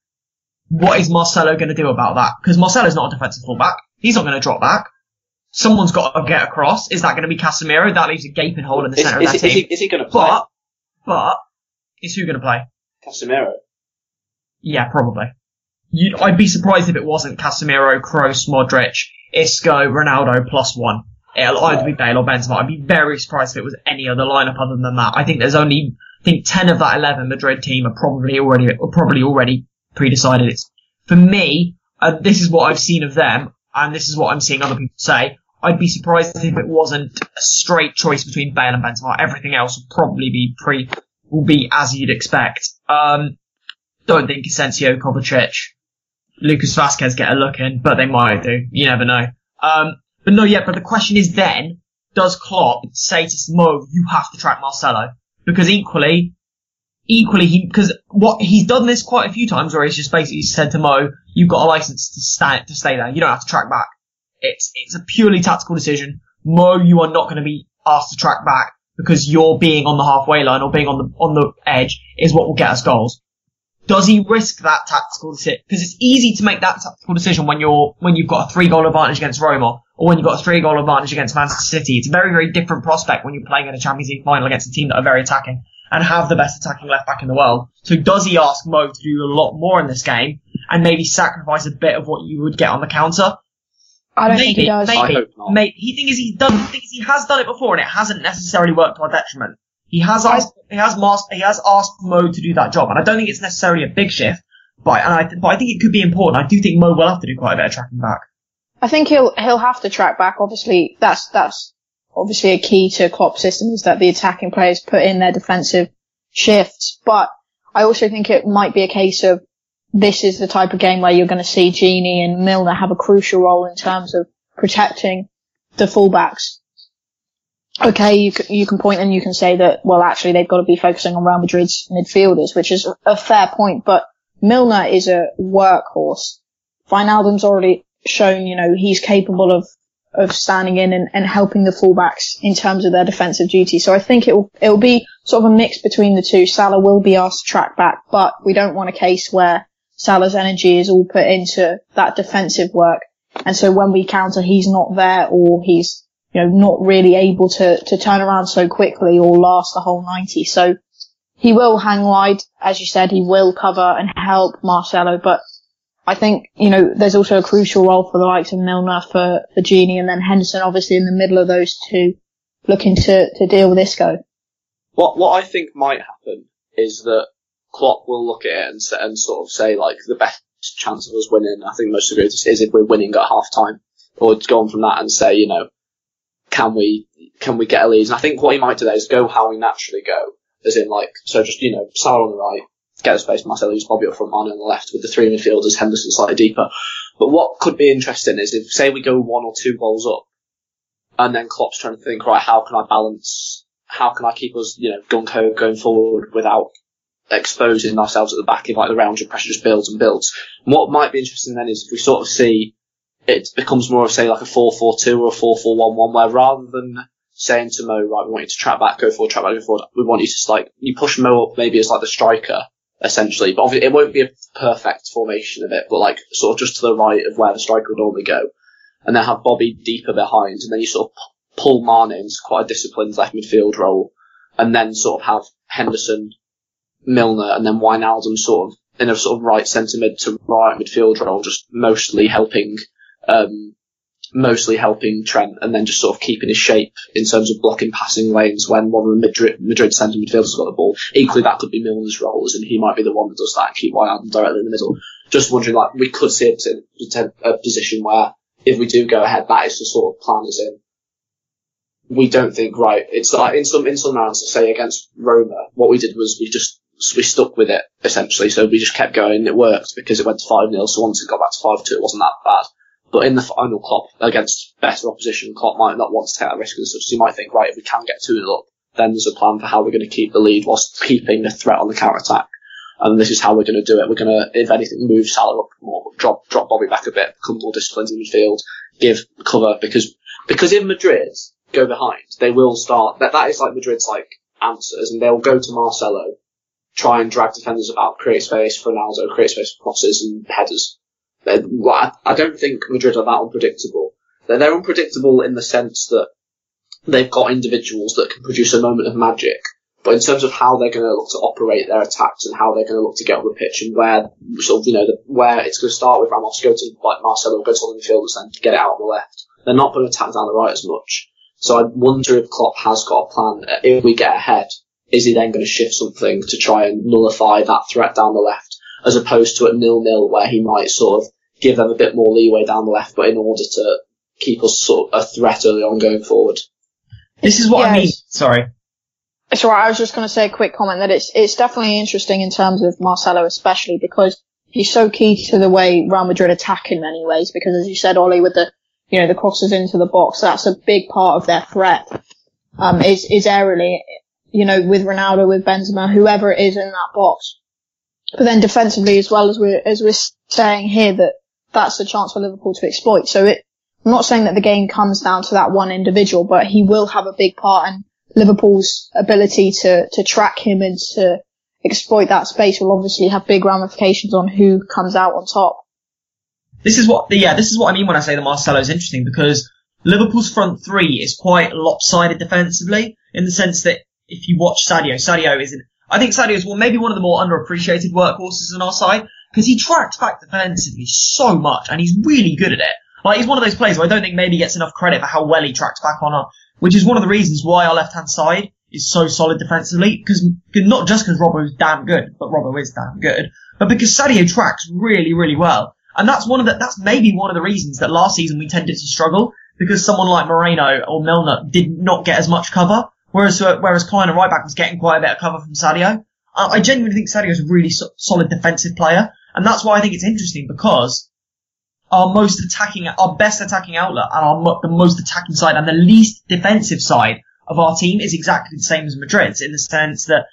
What is Marcelo going to do about that? Because Marcelo's not a defensive fullback. He's not going to drop back. Someone's got to get across. Is that going to be Casemiro? That leaves a gaping hole in the Is, centre is, of that he- he, is he going to play? But, but, is who going to play? Casemiro. Yeah, probably. You, I'd be surprised if it wasn't Casemiro, Kroos, Modric, Isco, Ronaldo plus one. It'll either be Bale or Benzema. I'd be very surprised if it was any other lineup other than that. I think there's only, I think 10 of that 11 Madrid team are probably already, are probably already pre-decided. It's, for me, uh, this is what I've seen of them, and this is what I'm seeing other people say. I'd be surprised if it wasn't a straight choice between Bale and Benzema. Everything else would probably be pre, will be as you'd expect. Um, don't think Asensio, Kovacic, Lucas Vázquez get a look in, but they might do. You never know. Um, but no, yeah, but the question is then, does Klopp say to Mo, you have to track Marcelo? Because equally, equally he, because what, he's done this quite a few times where he's just basically said to Mo, you've got a license to stay, to stay there. You don't have to track back. It's, it's a purely tactical decision. Mo, you are not going to be asked to track back because you're being on the halfway line or being on the, on the edge is what will get us goals does he risk that tactical decision? Because it's easy to make that tactical decision when you're when you've got a three goal advantage against Roma or when you've got a three goal advantage against Manchester City. It's a very very different prospect when you're playing in a Champions League final against a team that are very attacking and have the best attacking left back in the world. So does he ask Mo to do a lot more in this game and maybe sacrifice a bit of what you would get on the counter? I don't maybe, think he does. maybe, I hope not. Maybe he thinks he's done. Thinks he has done it before, and it hasn't necessarily worked to our detriment. He has asked. He has asked. He has asked Mo to do that job, and I don't think it's necessarily a big shift. But and I, but I think it could be important. I do think Mo will have to do quite a bit of tracking back. I think he'll he'll have to track back. Obviously, that's that's obviously a key to Klopp's system is that the attacking players put in their defensive shifts. But I also think it might be a case of this is the type of game where you're going to see Gini and Milner have a crucial role in terms of protecting the fullbacks. Okay, you can, you can point and you can say that, well, actually they've got to be focusing on Real Madrid's midfielders, which is a fair point, but Milner is a workhorse. Wijnaldum's already shown, you know, he's capable of, of standing in and, and helping the fullbacks in terms of their defensive duty. So I think it will, it will be sort of a mix between the two. Salah will be asked to track back, but we don't want a case where Salah's energy is all put into that defensive work. And so when we counter, he's not there or he's, you know, not really able to, to turn around so quickly or last the whole 90. So he will hang wide. As you said, he will cover and help Marcelo, but I think, you know, there's also a crucial role for the likes of Milner, for, for Gini, and then Henderson obviously in the middle of those two looking to, to deal with Isco. What what I think might happen is that Klopp will look at it and, and sort of say like the best chance of us winning. I think most agree with this is if we're winning at half time, or go on from that and say you know can we can we get a lead? And I think what he might do there is go how we naturally go, as in like so just you know Salah on the right, get a space, Marcelo use Bobby up front, on the left with the three midfielders, Henderson slightly deeper. But what could be interesting is if say we go one or two goals up, and then Klopp's trying to think right how can I balance how can I keep us, you know, gung ho going forward without exposing ourselves at the back if like the round of pressure just builds and builds. And what might be interesting then is if we sort of see it becomes more of say like a 4-4-2 or a 4-4-1-1 where rather than saying to Mo, right, we want you to track back, go forward, track back, go forward, we want you to like, you push Mo up maybe as like the striker essentially, but obviously it won't be a perfect formation of it, but like sort of just to the right of where the striker would normally go. And then have Bobby deeper behind and then you sort of pull Mane into quite a disciplined left midfield role and then sort of have Henderson, Milner, and then Wijnaldum sort of in a sort of right centre mid to right midfield role, just mostly helping, um, mostly helping Trent, and then just sort of keeping his shape in terms of blocking passing lanes when one of the Madrid, Madrid centre midfielders got the ball. Equally, that could be Milner's roles, and he might be the one that does that and keep Wijnaldum directly in the middle. Just wondering, like, we could see a, a position where if we do go ahead, that is the sort of plan as in we don't think right. It's like in some in some rounds, say against Roma, what we did was we just we stuck with it essentially. So we just kept going. And it worked because it went to five 0 So once it got back to five two, it wasn't that bad. But in the final, Klopp against better opposition, Klopp might not want to take that risk and such. So you might think, right, if we can get two 0 up, then there's a plan for how we're going to keep the lead whilst keeping the threat on the counter attack. And this is how we're going to do it. We're going to, if anything, move Salah up more, drop drop Bobby back a bit, become more disciplined in the field, give cover because because in Madrid go behind, they will start. That that is like Madrid's like answers, and they'll go to Marcelo, try and drag defenders about, create space for Ronaldo, create space for crosses and headers. I, don't think Madrid are that unpredictable. They're, unpredictable in the sense that they've got individuals that can produce a moment of magic. But in terms of how they're going to look to operate their attacks and how they're going to look to get on the pitch and where sort of you know the, where it's going to start with Ramos go to like Marcelo go to the midfielders and get it out on the left. They're not going to attack down the right as much. So I wonder if Klopp has got a plan. If we get ahead, is he then going to shift something to try and nullify that threat down the left, as opposed to at nil nil where he might sort of give them a bit more leeway down the left, but in order to keep us sort of a threat early on going forward. This is what yes. I mean. Sorry. It's alright. I was just going to say a quick comment that it's it's definitely interesting in terms of Marcelo, especially because he's so key to the way Real Madrid attack in many ways. Because as you said, Olli, with the you know the crosses into the box, that's a big part of their threat. Um, is is aerially, you know, with Ronaldo, with Benzema, whoever it is in that box. But then defensively as well as we're as we're saying here that that's the chance for Liverpool to exploit. So it, I'm not saying that the game comes down to that one individual, but he will have a big part in Liverpool's ability to, to track him and to exploit that space will obviously have big ramifications on who comes out on top. This is what, yeah, this is what I mean when I say that is interesting because Liverpool's front three is quite lopsided defensively in the sense that if you watch Sadio, Sadio isn't, I think Sadio is well, maybe one of the more underappreciated workhorses on our side because he tracks back defensively so much and he's really good at it. Like he's one of those players who I don't think maybe gets enough credit for how well he tracks back on our, which is one of the reasons why our left hand side is so solid defensively. Because not just because Robbo is damn good, but Robbo is damn good, but because Sadio tracks really, really well. And that's one of the, that's maybe one of the reasons that last season we tended to struggle because someone like Moreno or Milner did not get as much cover, whereas uh, whereas Clyne right back was getting quite a bit of cover from Sadio. Uh, I genuinely think Sadio is a really so- solid defensive player, and that's why I think it's interesting because our most attacking, our best attacking outlet and our the most attacking side and the least defensive side of our team is exactly the same as Madrid's in the sense that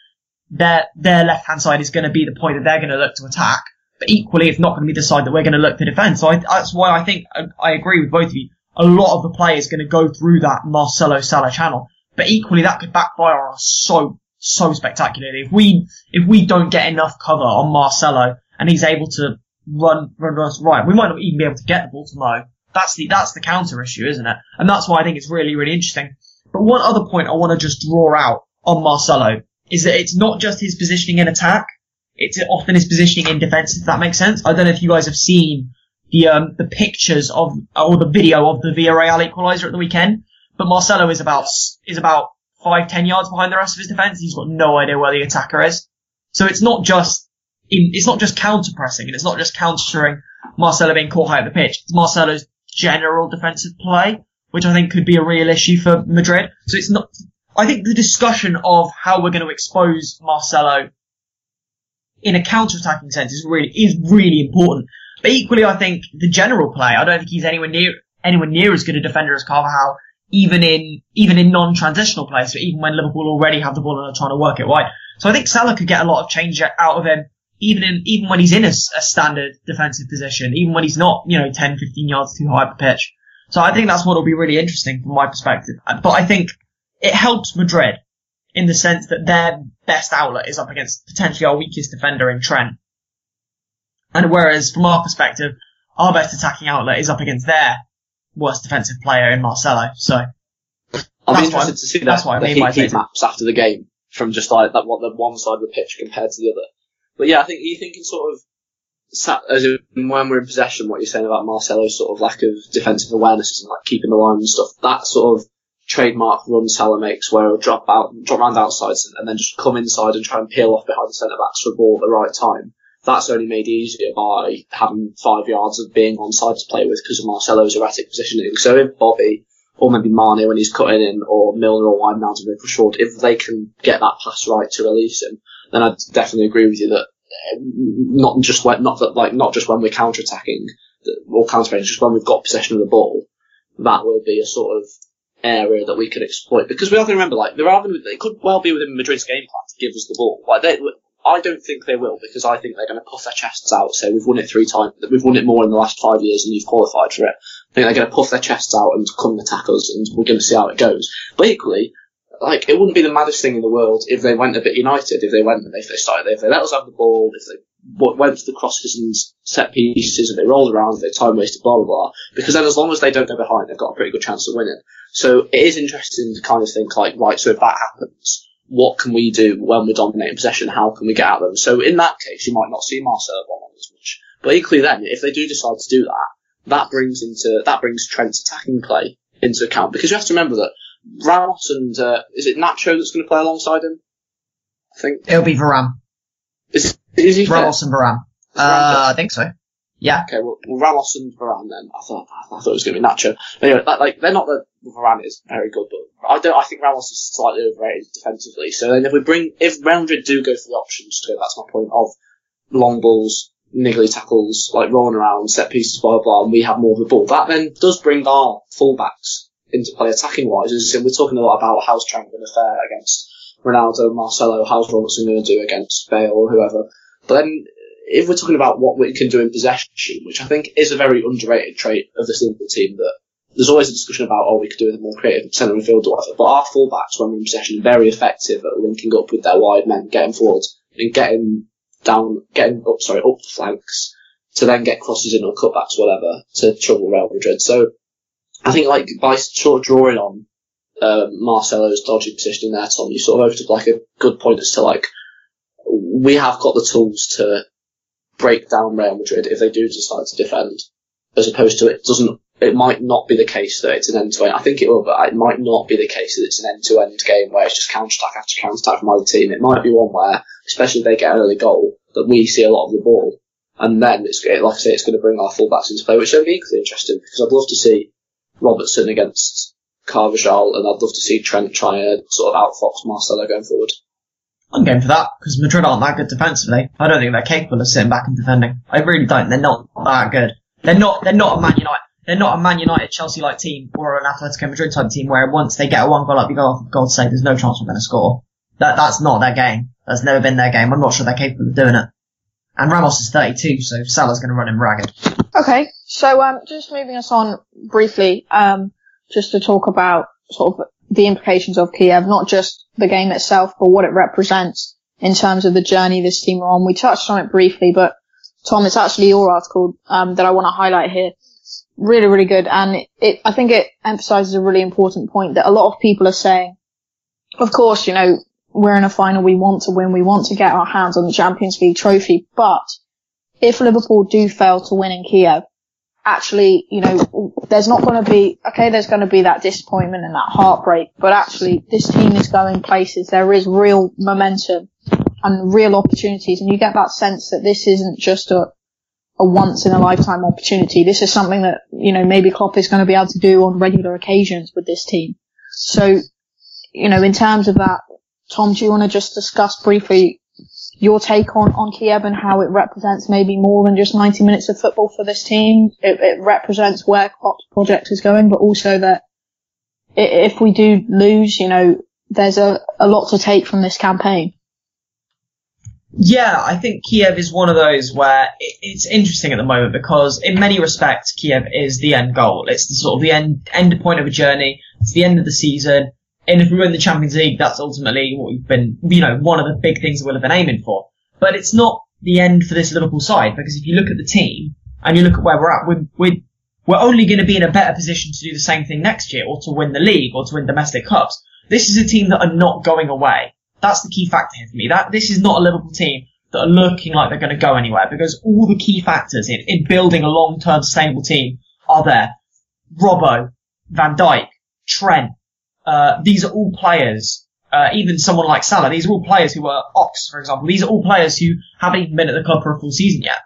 their their left hand side is going to be the point that they're going to look to attack, but equally it's not going to be the side that we're going to look to defend. So I, that's why I think I, I agree with both of you. A lot of the players going to go through that Marcelo Salah channel, but equally that could backfire on us so so spectacularly if we if we don't get enough cover on Marcelo and he's able to run run us right. We might not even be able to get the ball to Mo. That's the that's the counter issue, isn't it? And that's why I think it's really really interesting. But one other point I want to just draw out on Marcelo is that it's not just his positioning in attack; it's often his positioning in defence. If that makes sense. I don't know if you guys have seen the um, the pictures of or the video of the Villarreal equaliser at the weekend. But Marcelo is about is about five ten yards behind the rest of his defence. He's got no idea where the attacker is. So it's not just in, it's not just counter pressing and it's not just countering Marcelo being caught high at the pitch. It's Marcelo's general defensive play, which I think could be a real issue for Madrid. So it's not, I think the discussion of how we're going to expose Marcelo in a counter-attacking sense is really, is really important. But equally, I think the general play, I don't think he's anywhere near, anywhere near as good a defender as Carvajal, even in, even in non-transitional play. So even when Liverpool already have the ball and are trying to work it wide. So I think Salah could get a lot of change out of him even in, even when he's in a, a, standard defensive position, even when he's not, you know, 10, 15 yards too high up the pitch. So I think that's what will be really interesting from my perspective. But I think it helps Madrid in the sense that their best outlet is up against potentially our weakest defender in Trent. And whereas from our perspective, our best attacking outlet is up against their worst defensive player in Marcelo. So I'll be interested to see that, that's what I mean heat, heat maps after the game from just like that, what the one side of the pitch compared to the other. But yeah, I think you thinking sort of sat, as in, when we're in possession, what you're saying about Marcelo's sort of lack of defensive awareness and like keeping the line and stuff. That sort of trademark run Salah makes, where he'll drop out, drop round outsides, and, and then just come inside and try and peel off behind the centre backs for a ball at the right time. That's only made easier by having five yards of being onside to play with because of Marcelo's erratic positioning. So if Bobby or maybe Mane when he's cutting in, or Milner or Wijnaldum push forward, if they can get that pass right to release him, then I'd definitely agree with you that uh, not just when, not that like not just when we're counter attacking or counter just when we've got possession of the ball, that will be a sort of area that we could exploit. Because we have to remember, like, there are, it could well be within Madrid's game plan to give us the ball. Like, they, I don't think they will because I think they're going to puff their chests out. Say we've won it three times, we've won it more in the last five years and you've qualified for it. I think they're going to puff their chests out and come and attack us, and we're going to see how it goes. But equally, like it wouldn't be the maddest thing in the world if they went a bit united. If they went, and if they started, if they let us have the ball, if they went to the crosses and set pieces, if they rolled around, if they time wasted, blah blah blah. Because then, as long as they don't go behind, they've got a pretty good chance of winning. So it is interesting to kind of think like, right, so if that happens, what can we do when we're dominating possession? How can we get at them? So in that case, you might not see Marcelo on as much. But equally then, if they do decide to do that, that brings into, that brings Trent's attacking play into account. Because you have to remember that Ramos and, uh, is it Nacho that's going to play alongside him? I think. It'll be Varane. Is, is he Ramos and Varane. Uh, I think so. Yeah. Okay, well, well Ramos and Varane then. I thought I thought it was going to be Nacho. But anyway, that, like they're not that Varane is very good, but I don't. I think Ramos is slightly overrated defensively. So then if we bring if Real Madrid do go for the options to go, that's my point of long balls, niggly tackles, like rolling around, set pieces, blah blah, blah and we have more of the ball. That then does bring our fullbacks into play attacking wise. As we're talking a lot about how's Trent going to fare against Ronaldo, Marcelo, how's Robertson going to do against Bale or whoever. But then if we're talking about what we can do in possession, which I think is a very underrated trait of this Liverpool team, that there's always a discussion about, oh, we could do a more creative centre midfield or whatever, but our fullbacks, when we're in possession, are very effective at linking up with their wide men, getting forward, and getting down, getting up, sorry, up the flanks, to then get crosses in or cutbacks, whatever, to trouble Real Madrid. So, I think, like, by sort of drawing on uh, Marcelo's dodgy position there, Tom, you sort of up, like, a good point as to, like, we have got the tools to break down Real Madrid if they do decide to defend, as opposed to it doesn't. It might not be the case that it's an end to end. I think it will, but it might not be the case that it's an end to end game where it's just counter attack after counter attack from either team. It might be one where, especially if they get an early goal, that we see a lot of the ball, and then it's like I say, it's going to bring our fullbacks into play, which will be equally interesting because I'd love to see Robertson against Carvajal, and I'd love to see Trent try and sort of outfox Marcelo going forward. I'm going for that because Madrid aren't that good defensively. I don't think they're capable of sitting back and defending. I really don't. They're not that good. They're not. They're not a Man United. They're not a Man United, Chelsea like team or an Atletico Madrid type team where once they get a one goal up, you go, oh, for God's sake, there's no chance we're going to score. That that's not their game. That's never been their game. I'm not sure they're capable of doing it. And Ramos is 32, so Salah's going to run him ragged. Okay, so um, just moving us on briefly, um, just to talk about sort of the implications of Kiev, not just the game itself, but what it represents in terms of the journey this team are on. We touched on it briefly, but Tom, it's actually your article um, that I want to highlight here. Really, really good, and it, it, I think it emphasizes a really important point that a lot of people are saying. Of course, you know we're in a final, we want to win, we want to get our hands on the Champions League trophy, but if Liverpool do fail to win in Kiev, actually, you know, there's not going to be, okay, there's going to be that disappointment and that heartbreak, but actually this team is going places. There is real momentum and real opportunities and you get that sense that this isn't just a, a once in a lifetime opportunity. This is something that, you know, maybe Klopp is going to be able to do on regular occasions with this team. So, you know, in terms of that, Tom, do you want to just discuss briefly your take on, on Kiev and how it represents maybe more than just 90 minutes of football for this team. It, it represents where Klopp's project is going, but also that if we do lose, you know, there's a, a lot to take from this campaign. Yeah, I think Kiev is one of those where it's interesting at the moment because in many respects, Kiev is the end goal. It's the sort of the end, end point of a journey. It's the end of the season. And if we win the Champions League, that's ultimately what we've been, you know, one of the big things that we'll have been aiming for. But it's not the end for this Liverpool side because if you look at the team and you look at where we're at, we're, we're, we're only going to be in a better position to do the same thing next year or to win the league or to win domestic cups. This is a team that are not going away. That's the key factor here for me. That this is not a Liverpool team that are looking like they're going to go anywhere because all the key factors in, in building a long-term sustainable team are there. Robbo, Van Dijk, Trent, uh, these are all players, uh, even someone like Salah, these are all players who are Ox, for example. These are all players who haven't even been at the club for a full season yet.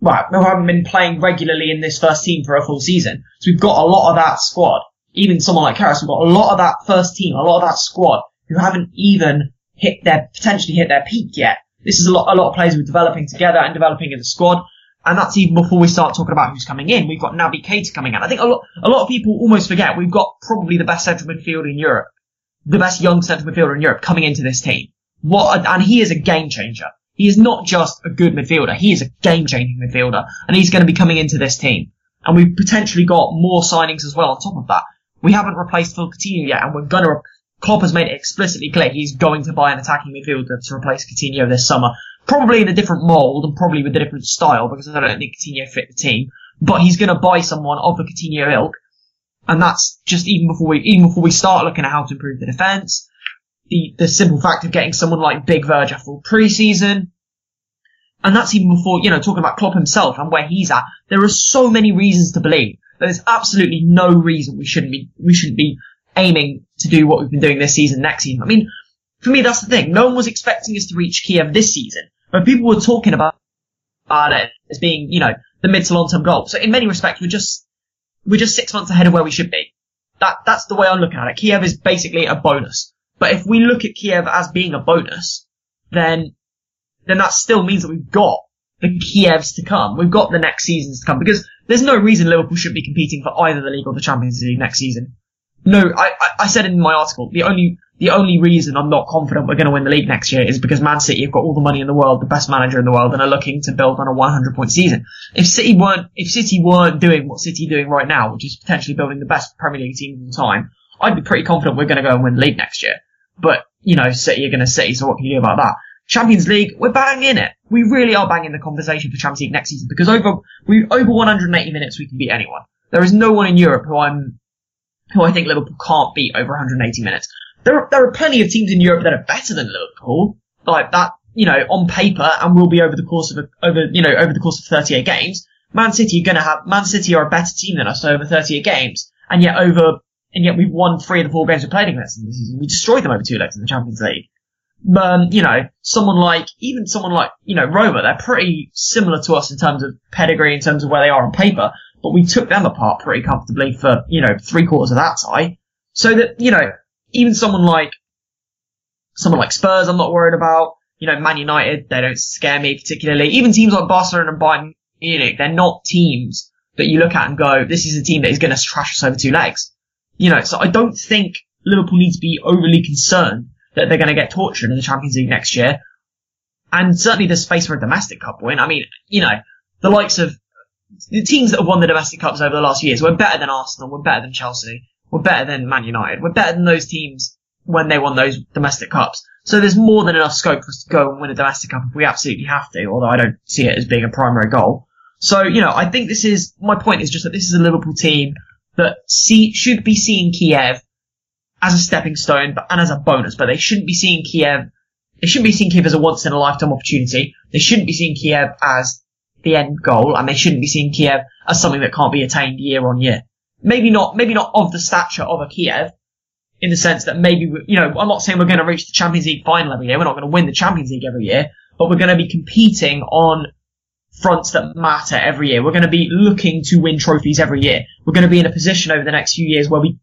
Right, who haven't been playing regularly in this first team for a full season. So we've got a lot of that squad. even someone like Karius, we've got a lot of that first team, a lot of that squad who haven't even hit their, potentially hit their peak yet. This is a lot, a lot of players who are developing together and developing in the squad. And that's even before we start talking about who's coming in. We've got Naby Keita coming in. I think a lot, a lot of people almost forget we've got probably the best central midfielder in Europe, the best young central midfielder in Europe coming into this team. What, a, and he is a game changer. He is not just a good midfielder. He is a game changing midfielder and he's going to be coming into this team. And we've potentially got more signings as well on top of that. We haven't replaced Phil Coutinho yet and we're going to, Klopp has made it explicitly clear he's going to buy an attacking midfielder to replace Coutinho this summer probably in a different mould and probably with a different style because I don't think Coutinho fit the team. But he's going to buy someone of the Coutinho ilk, and that's just even before we even before we start looking at how to improve the defence. The the simple fact of getting someone like Big Virg for preseason, and that's even before you know talking about Klopp himself and where he's at. There are so many reasons to believe that there's absolutely no reason we shouldn't be we shouldn't be aiming to do what we've been doing this season next season. I mean, for me, that's the thing. No one was expecting us to reach Kiev this season. But people were talking about, it as being, you know, the mid to long term goal. So in many respects, we're just, we're just six months ahead of where we should be. That, that's the way I'm looking at it. Kiev is basically a bonus. But if we look at Kiev as being a bonus, then, then that still means that we've got the Kievs to come. We've got the next seasons to come because there's no reason Liverpool should be competing for either the league or the Champions League next season. No, I, I, I said in my article, the only the only reason I'm not confident we're going to win the league next year is because Man City have got all the money in the world, the best manager in the world, and are looking to build on a 100 point season. If City weren't, if City weren't doing what City are doing right now, which is potentially building the best Premier League team of all time, I'd be pretty confident we're going to go and win the league next year. But, you know, City are going to City, so what can you do about that? Champions League, we're banging it. We really are banging the conversation for Champions League next season because over, we, over 180 minutes we can beat anyone. There is no one in Europe who I'm, who I think Liverpool can't beat over 180 minutes there are, there are plenty of teams in Europe that are better than Liverpool, like that, you know, on paper, and will be over the course of a, over, you know, over the course of 38 games. Man City are going to have Man City are a better team than us over 38 games, and yet over, and yet we've won three of the four games we played against them this season. We destroyed them over two legs in the Champions League. Um, you know, someone like, even someone like, you know, Roma, they're pretty similar to us in terms of pedigree, in terms of where they are on paper, but we took them apart pretty comfortably for, you know, three quarters of that tie. So that, you know, even someone like someone like Spurs, I'm not worried about. You know, Man United, they don't scare me particularly. Even teams like Barcelona and Bayern Munich, they're not teams that you look at and go, this is a team that is going to trash us over two legs. You know, so I don't think Liverpool needs to be overly concerned that they're going to get tortured in the Champions League next year. And certainly there's space for a domestic cup win. I mean, you know, the likes of the teams that have won the domestic cups over the last years were better than Arsenal, were better than Chelsea, we're better than Man United. We're better than those teams when they won those domestic cups. So there's more than enough scope for us to go and win a domestic cup if we absolutely have to, although I don't see it as being a primary goal. So, you know, I think this is, my point is just that this is a Liverpool team that see, should be seeing Kiev as a stepping stone but, and as a bonus, but they shouldn't be seeing Kiev, they shouldn't be seeing Kiev as a once in a lifetime opportunity. They shouldn't be seeing Kiev as the end goal and they shouldn't be seeing Kiev as something that can't be attained year on year maybe not, maybe not of the stature of a Kiev, in the sense that maybe, you know, I'm not saying we're going to reach the Champions League final every year. We're not going to win the Champions League every year, but we're going to be competing on fronts that matter every year. We're going to be looking to win trophies every year. We're going to be in a position over the next few years where we,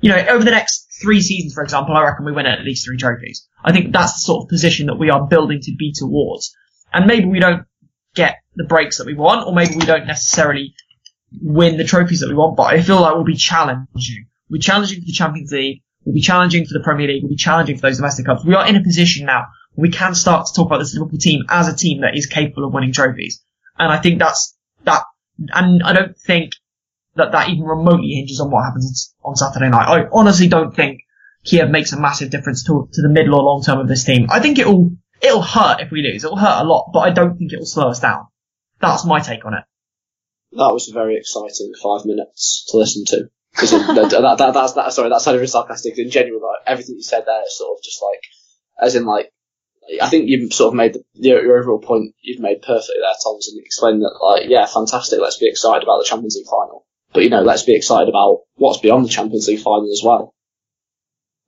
you know, over the next three seasons, for example, I reckon we win at least three trophies. I think that's the sort of position that we are building to be towards. And maybe we don't get the breaks that we want, or maybe we don't necessarily win the trophies that we want, but I feel like we'll be challenging. We'll be challenging for the Champions League. We'll be challenging for the Premier League. We'll be challenging for those domestic cups. We are in a position now where we can start to talk about this Liverpool team as a team that is capable of winning trophies. And I think that's, that, and I don't think that that even remotely hinges on what happens on Saturday night. I honestly don't think Kiev makes a massive difference to, to the middle or long term of this team. I think it'll, it'll hurt if we lose. It'll hurt a lot, but I don't think it'll slow us down. That's my take on it that was a very exciting five minutes to listen to. Because that, that, that, that's that. Sorry, that sounded sarcastic. In genuine, like everything you said there is sort of just like, as in like, I think you've sort of made the, your, your overall point you've made perfectly there, Thomas, and explained that like, yeah, fantastic. Let's be excited about the Champions League final, but you know, let's be excited about what's beyond the Champions League final as well.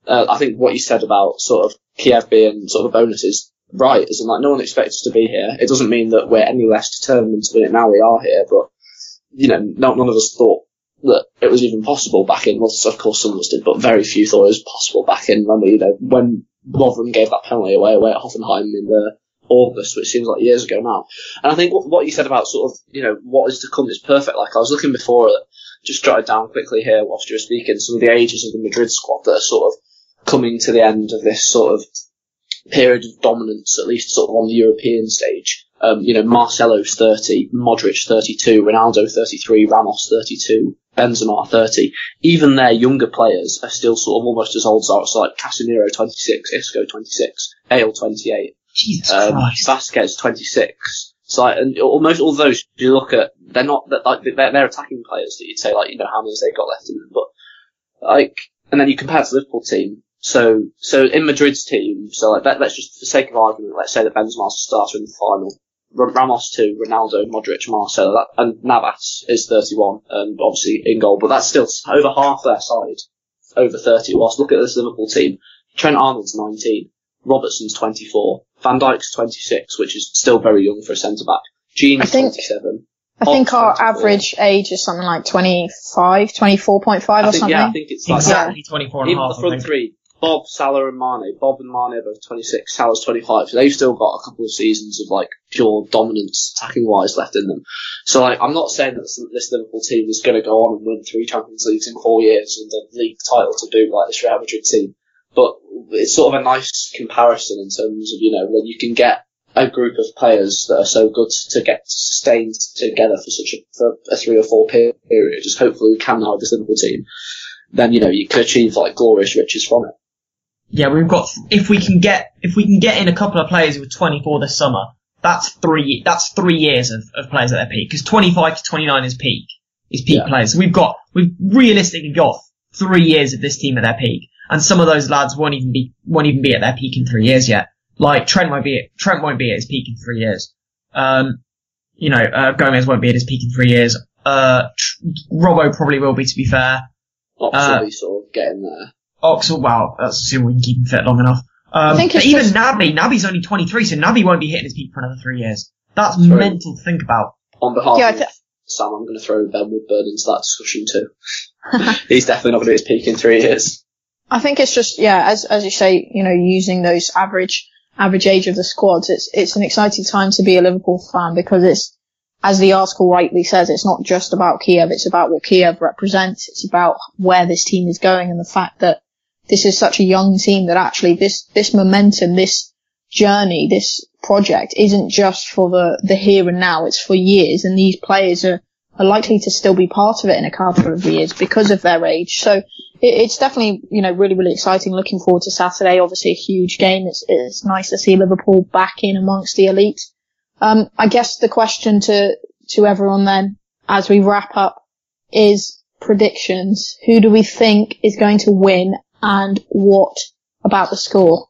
Uh, I think what you said about sort of Kiev being sort of a bonus is right. Isn't like no one expects us to be here. It doesn't mean that we're any less determined to win it now. We are here, but you know, none of us thought that it was even possible back in. Well, of course, some of us did, but very few thought it was possible back in. Remember, you know, when Rotherham gave that penalty away away at Hoffenheim in the August, which seems like years ago now. And I think what, what you said about sort of, you know, what is to come is perfect. Like I was looking before, uh, just jotted down quickly here whilst you were speaking, some of the ages of the Madrid squad that are sort of coming to the end of this sort of period of dominance, at least sort of on the European stage. Um, you know, Marcelo's 30, Modric 32, Ronaldo 33, Ramos 32, Benzema 30. Even their younger players are still sort of almost as old as ours, like Casemiro 26, Isco 26, Ale 28. Jesus Um, Christ. Vázquez 26. So like, and almost all those you look at, they're not that like they're, they're attacking players that you'd say like you know how many they've got left in them, but like and then you compare it to the Liverpool team. So so in Madrid's team, so like let, let's just for the sake of argument, let's say that Benzema's the starter in the final. R- Ramos two, Ronaldo, Modric, Marcelo, that, and Navas is 31, and obviously in goal, but that's still over half their side, over 30. Whilst look at this Liverpool team, Trent Arnold's 19, Robertson's 24, Van Dijk's 26, which is still very young for a centre back. Gene's I think- 27. I think our 24. average age is something like 25, 24.5 I or think, something. yeah, I think it's like Exactly 24 and a Even half, the front three, Bob, Salah, and Mane. Bob and Mane are both 26. Salah's 25. So they've still got a couple of seasons of like pure dominance attacking wise left in them. So like, I'm not saying that this, Liverpool team is going to go on and win three Champions Leagues in four years and the league title to do like this Real Madrid team. But it's sort of a nice comparison in terms of, you know, when you can get a group of players that are so good to get sustained together for such a, for a three or four period, just hopefully we can with this Liverpool team, then, you know, you can achieve like glorious riches from it. Yeah, we've got, if we can get, if we can get in a couple of players with 24 this summer, that's three, that's three years of, of players at their peak. Cause 25 to 29 is peak, is peak Yeah. players. So we've got, we've realistically got three years of this team at their peak. And some of those lads won't even be, won't even be at their peak in three years yet. Like Trent won't be at, Trent won't be at his peak in three years. Um, you know, uh, Gomez won't be at his peak in three years. Uh, Tr- Robbo probably will be to be fair. Uh, sort of getting there. Oxel, well, let's assume we can keep him fit long enough. Um, I think but even just- Naby, Naby's only 23, so Naby won't be hitting his peak for another three years. That's True. mental to think about. On behalf Yeah, of th- Sam, I'm going to throw Ben Woodburn into that discussion too. He's definitely not going to hit his peak in three years. I think it's just yeah, as as you say, you know, using those average average age of the squads, it's it's an exciting time to be a Liverpool fan because it's as the article rightly says, it's not just about Kiev, it's about what Kiev represents, it's about where this team is going and the fact that this is such a young team that actually this this momentum, this journey, this project isn't just for the the here and now, it's for years and these players are are likely to still be part of it in a couple of years because of their age. So it, it's definitely, you know, really, really exciting. Looking forward to Saturday. Obviously a huge game. It's, it's nice to see Liverpool back in amongst the elite. Um, I guess the question to, to everyone then, as we wrap up, is predictions. Who do we think is going to win and what about the score?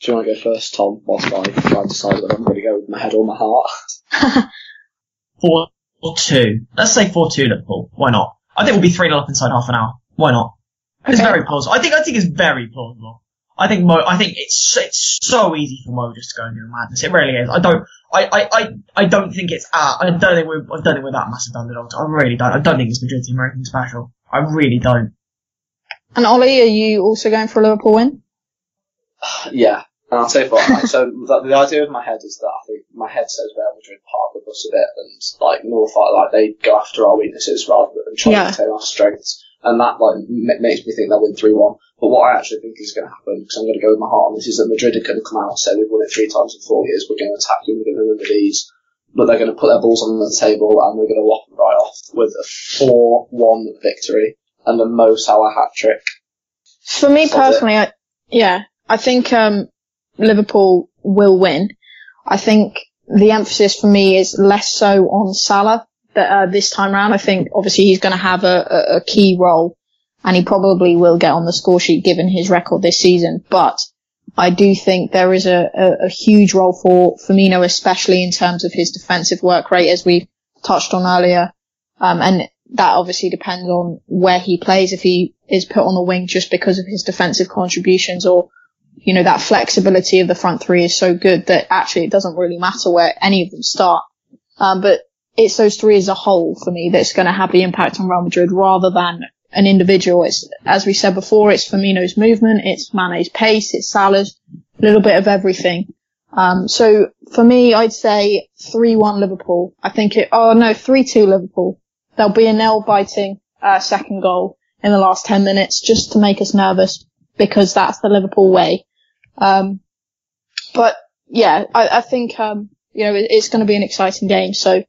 Do you want to go first, Tom, whilst I try and decide whether I'm going to go with my head or my heart? 4 2. Let's say 4 2 Liverpool. Why not? I think we'll be 3 0 up inside half an hour. Why not? It's very plausible. I think, I think it's very plausible. I think Mo, I think it's, it's so easy for Mo just to go and do madness. It really is. I don't, I, I, I, I don't think it's, uh, I don't think we're, I don't think we're that massive underdogs. I really don't. I don't think it's Madrid team or anything special. I really don't. And Olli, are you also going for a Liverpool win? Yeah, and I'll tell you what. Like, so the, the idea of my head is that I think my head says Real Madrid park with us a bit, and like Norfolk, like they go after our weaknesses rather than try Yeah. to contain our strengths, and that like m- makes me think they'll win three one. But what I actually think is going to happen, because I'm going to go with my heart on this, is that Madrid are going to come out and say we've won it three times in four years. We're going to attack you. We're going to win with these. But they're going to put their balls on the table and we're going to walk them right off with a 4-1 victory and a Mo Salah hat trick. For me personally, I, yeah, I think um, Liverpool will win. I think the emphasis for me is less so on Salah that, uh, this time round. I think obviously he's going to have a, a, a key role, and he probably will get on the score sheet given his record this season. But I do think there is a, a, a huge role for Firmino, especially in terms of his defensive work rate, as we touched on earlier. Um, and that obviously depends on where he plays. If he is put on the wing just because of his defensive contributions or, you know, that flexibility of the front three is so good that actually it doesn't really matter where any of them start. Um, but it's those three as a whole for me that's going to have the impact on Real Madrid rather than an individual. It's, as we said before, it's Firmino's movement, it's Mane's pace, it's Salah's, a little bit of everything. Um, so for me, I'd say 3-1 Liverpool. I think it, oh no, 3-2 Liverpool. There'll be a nail biting, uh, second goal in the last 10 minutes just to make us nervous because that's the Liverpool way. Um, but yeah, I, I think, um, you know, it, it's going to be an exciting game. So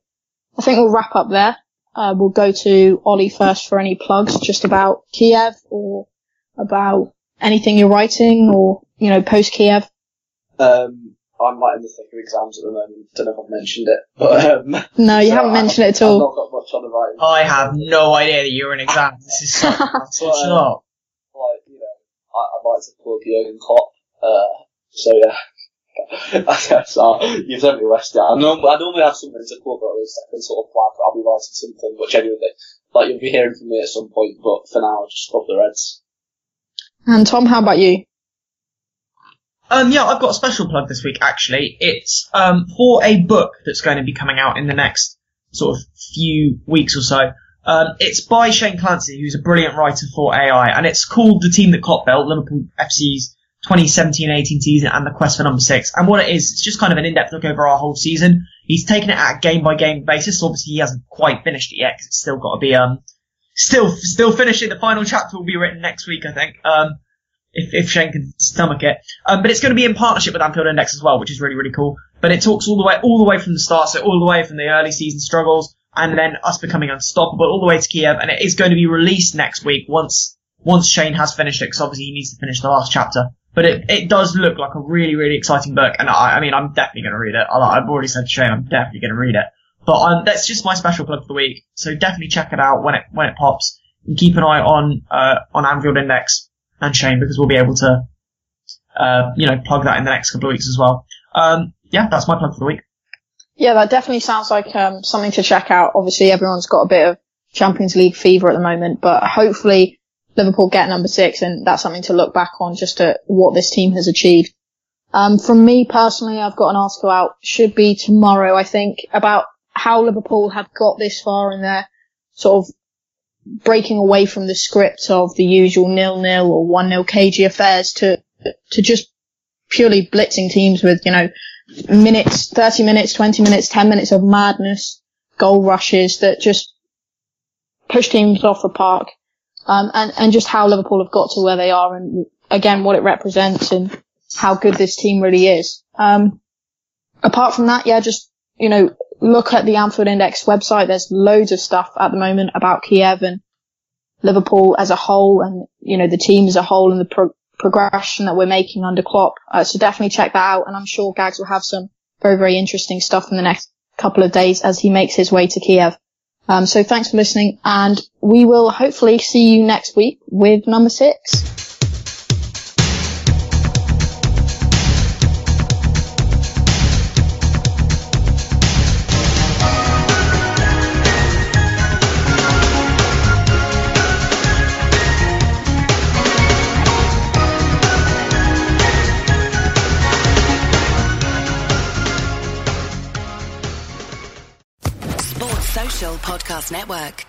I think we'll wrap up there. Uh, we'll go to Olli first for any plugs just about Kiev or about anything you're writing or, you know, post Kiev. Um, I'm like in the thick of exams at the moment. Don't know if I've mentioned it, but um, No, you so haven't I- mentioned it at all. I've all. not got much on the writing. I have no idea that you're in exams. This is such, such a lot. like, you know, I, I'd like to plug Jurgen Klopp. Uh, so yeah. I guess, uh, you've sent me West Ham. I normally, I normally have something to plug, or at least I can sort of plan flag. I'll be writing something, but genuinely, like you'll be hearing from me at some point. But for now, I'll just love the Reds. And Tom, how about you? Um, yeah, I've got a special plug this week, actually. It's, um, for a book that's going to be coming out in the next sort of few weeks or so. Um, it's by Shane Clancy, who's a brilliant writer for AI, and it's called The Team That Klopp Built, Liverpool FC's 2017-18 season and the quest for number six. And what it is, it's just kind of an in-depth look over our whole season. He's taken it at a game-by-game basis. so Obviously, he hasn't quite finished it yet, because it's still got to be, um, still, still finishing. The final chapter will be written next week, I think. Um, if, if Shane can stomach it. Um, but it's going to be in partnership with Anfield Index as well, which is really, really cool. But it talks all the way, all the way from the start, so all the way from the early season struggles, and then us becoming unstoppable all the way to Kiev, and it is going to be released next week once, once Shane has finished it, because obviously he needs to finish the last chapter. But it, it does look like a really, really exciting book, and I, I mean, I'm definitely going to read it. I- I've already said to Shane, I'm definitely going to read it. But um, that's just my special plug for the week. So definitely check it out when it when it pops, and keep an eye on uh, on Anfield Index and Shane because we'll be able to, uh, you know, plug that in the next couple of weeks as well. Um, yeah, that's my plug for the week. Yeah, that definitely sounds like um, something to check out. Obviously, everyone's got a bit of Champions League fever at the moment, but hopefully Liverpool get number six, and that's something to look back on just at what this team has achieved. Um, from me personally, I've got an article out, should be tomorrow, I think, about how Liverpool have got this far in their sort of breaking away from the script of the usual nil-nil or one-nil cagey affairs to to just purely blitzing teams with, you know, minutes, 30 minutes, 20 minutes, 10 minutes of madness, goal rushes that just push teams off the park. Um, and, and just how Liverpool have got to where they are and again, what it represents and how good this team really is. Um, apart from that, yeah, just, you know, look at the Anfield Index website. There's loads of stuff at the moment about Kiev and Liverpool as a whole and, you know, the team as a whole and the pro- progression that we're making under Klopp. Uh, so definitely check that out. And I'm sure Gags will have some very, very interesting stuff in the next couple of days as he makes his way to Kiev. Um, so thanks for listening and we will hopefully see you next week with number six. Podcast Network.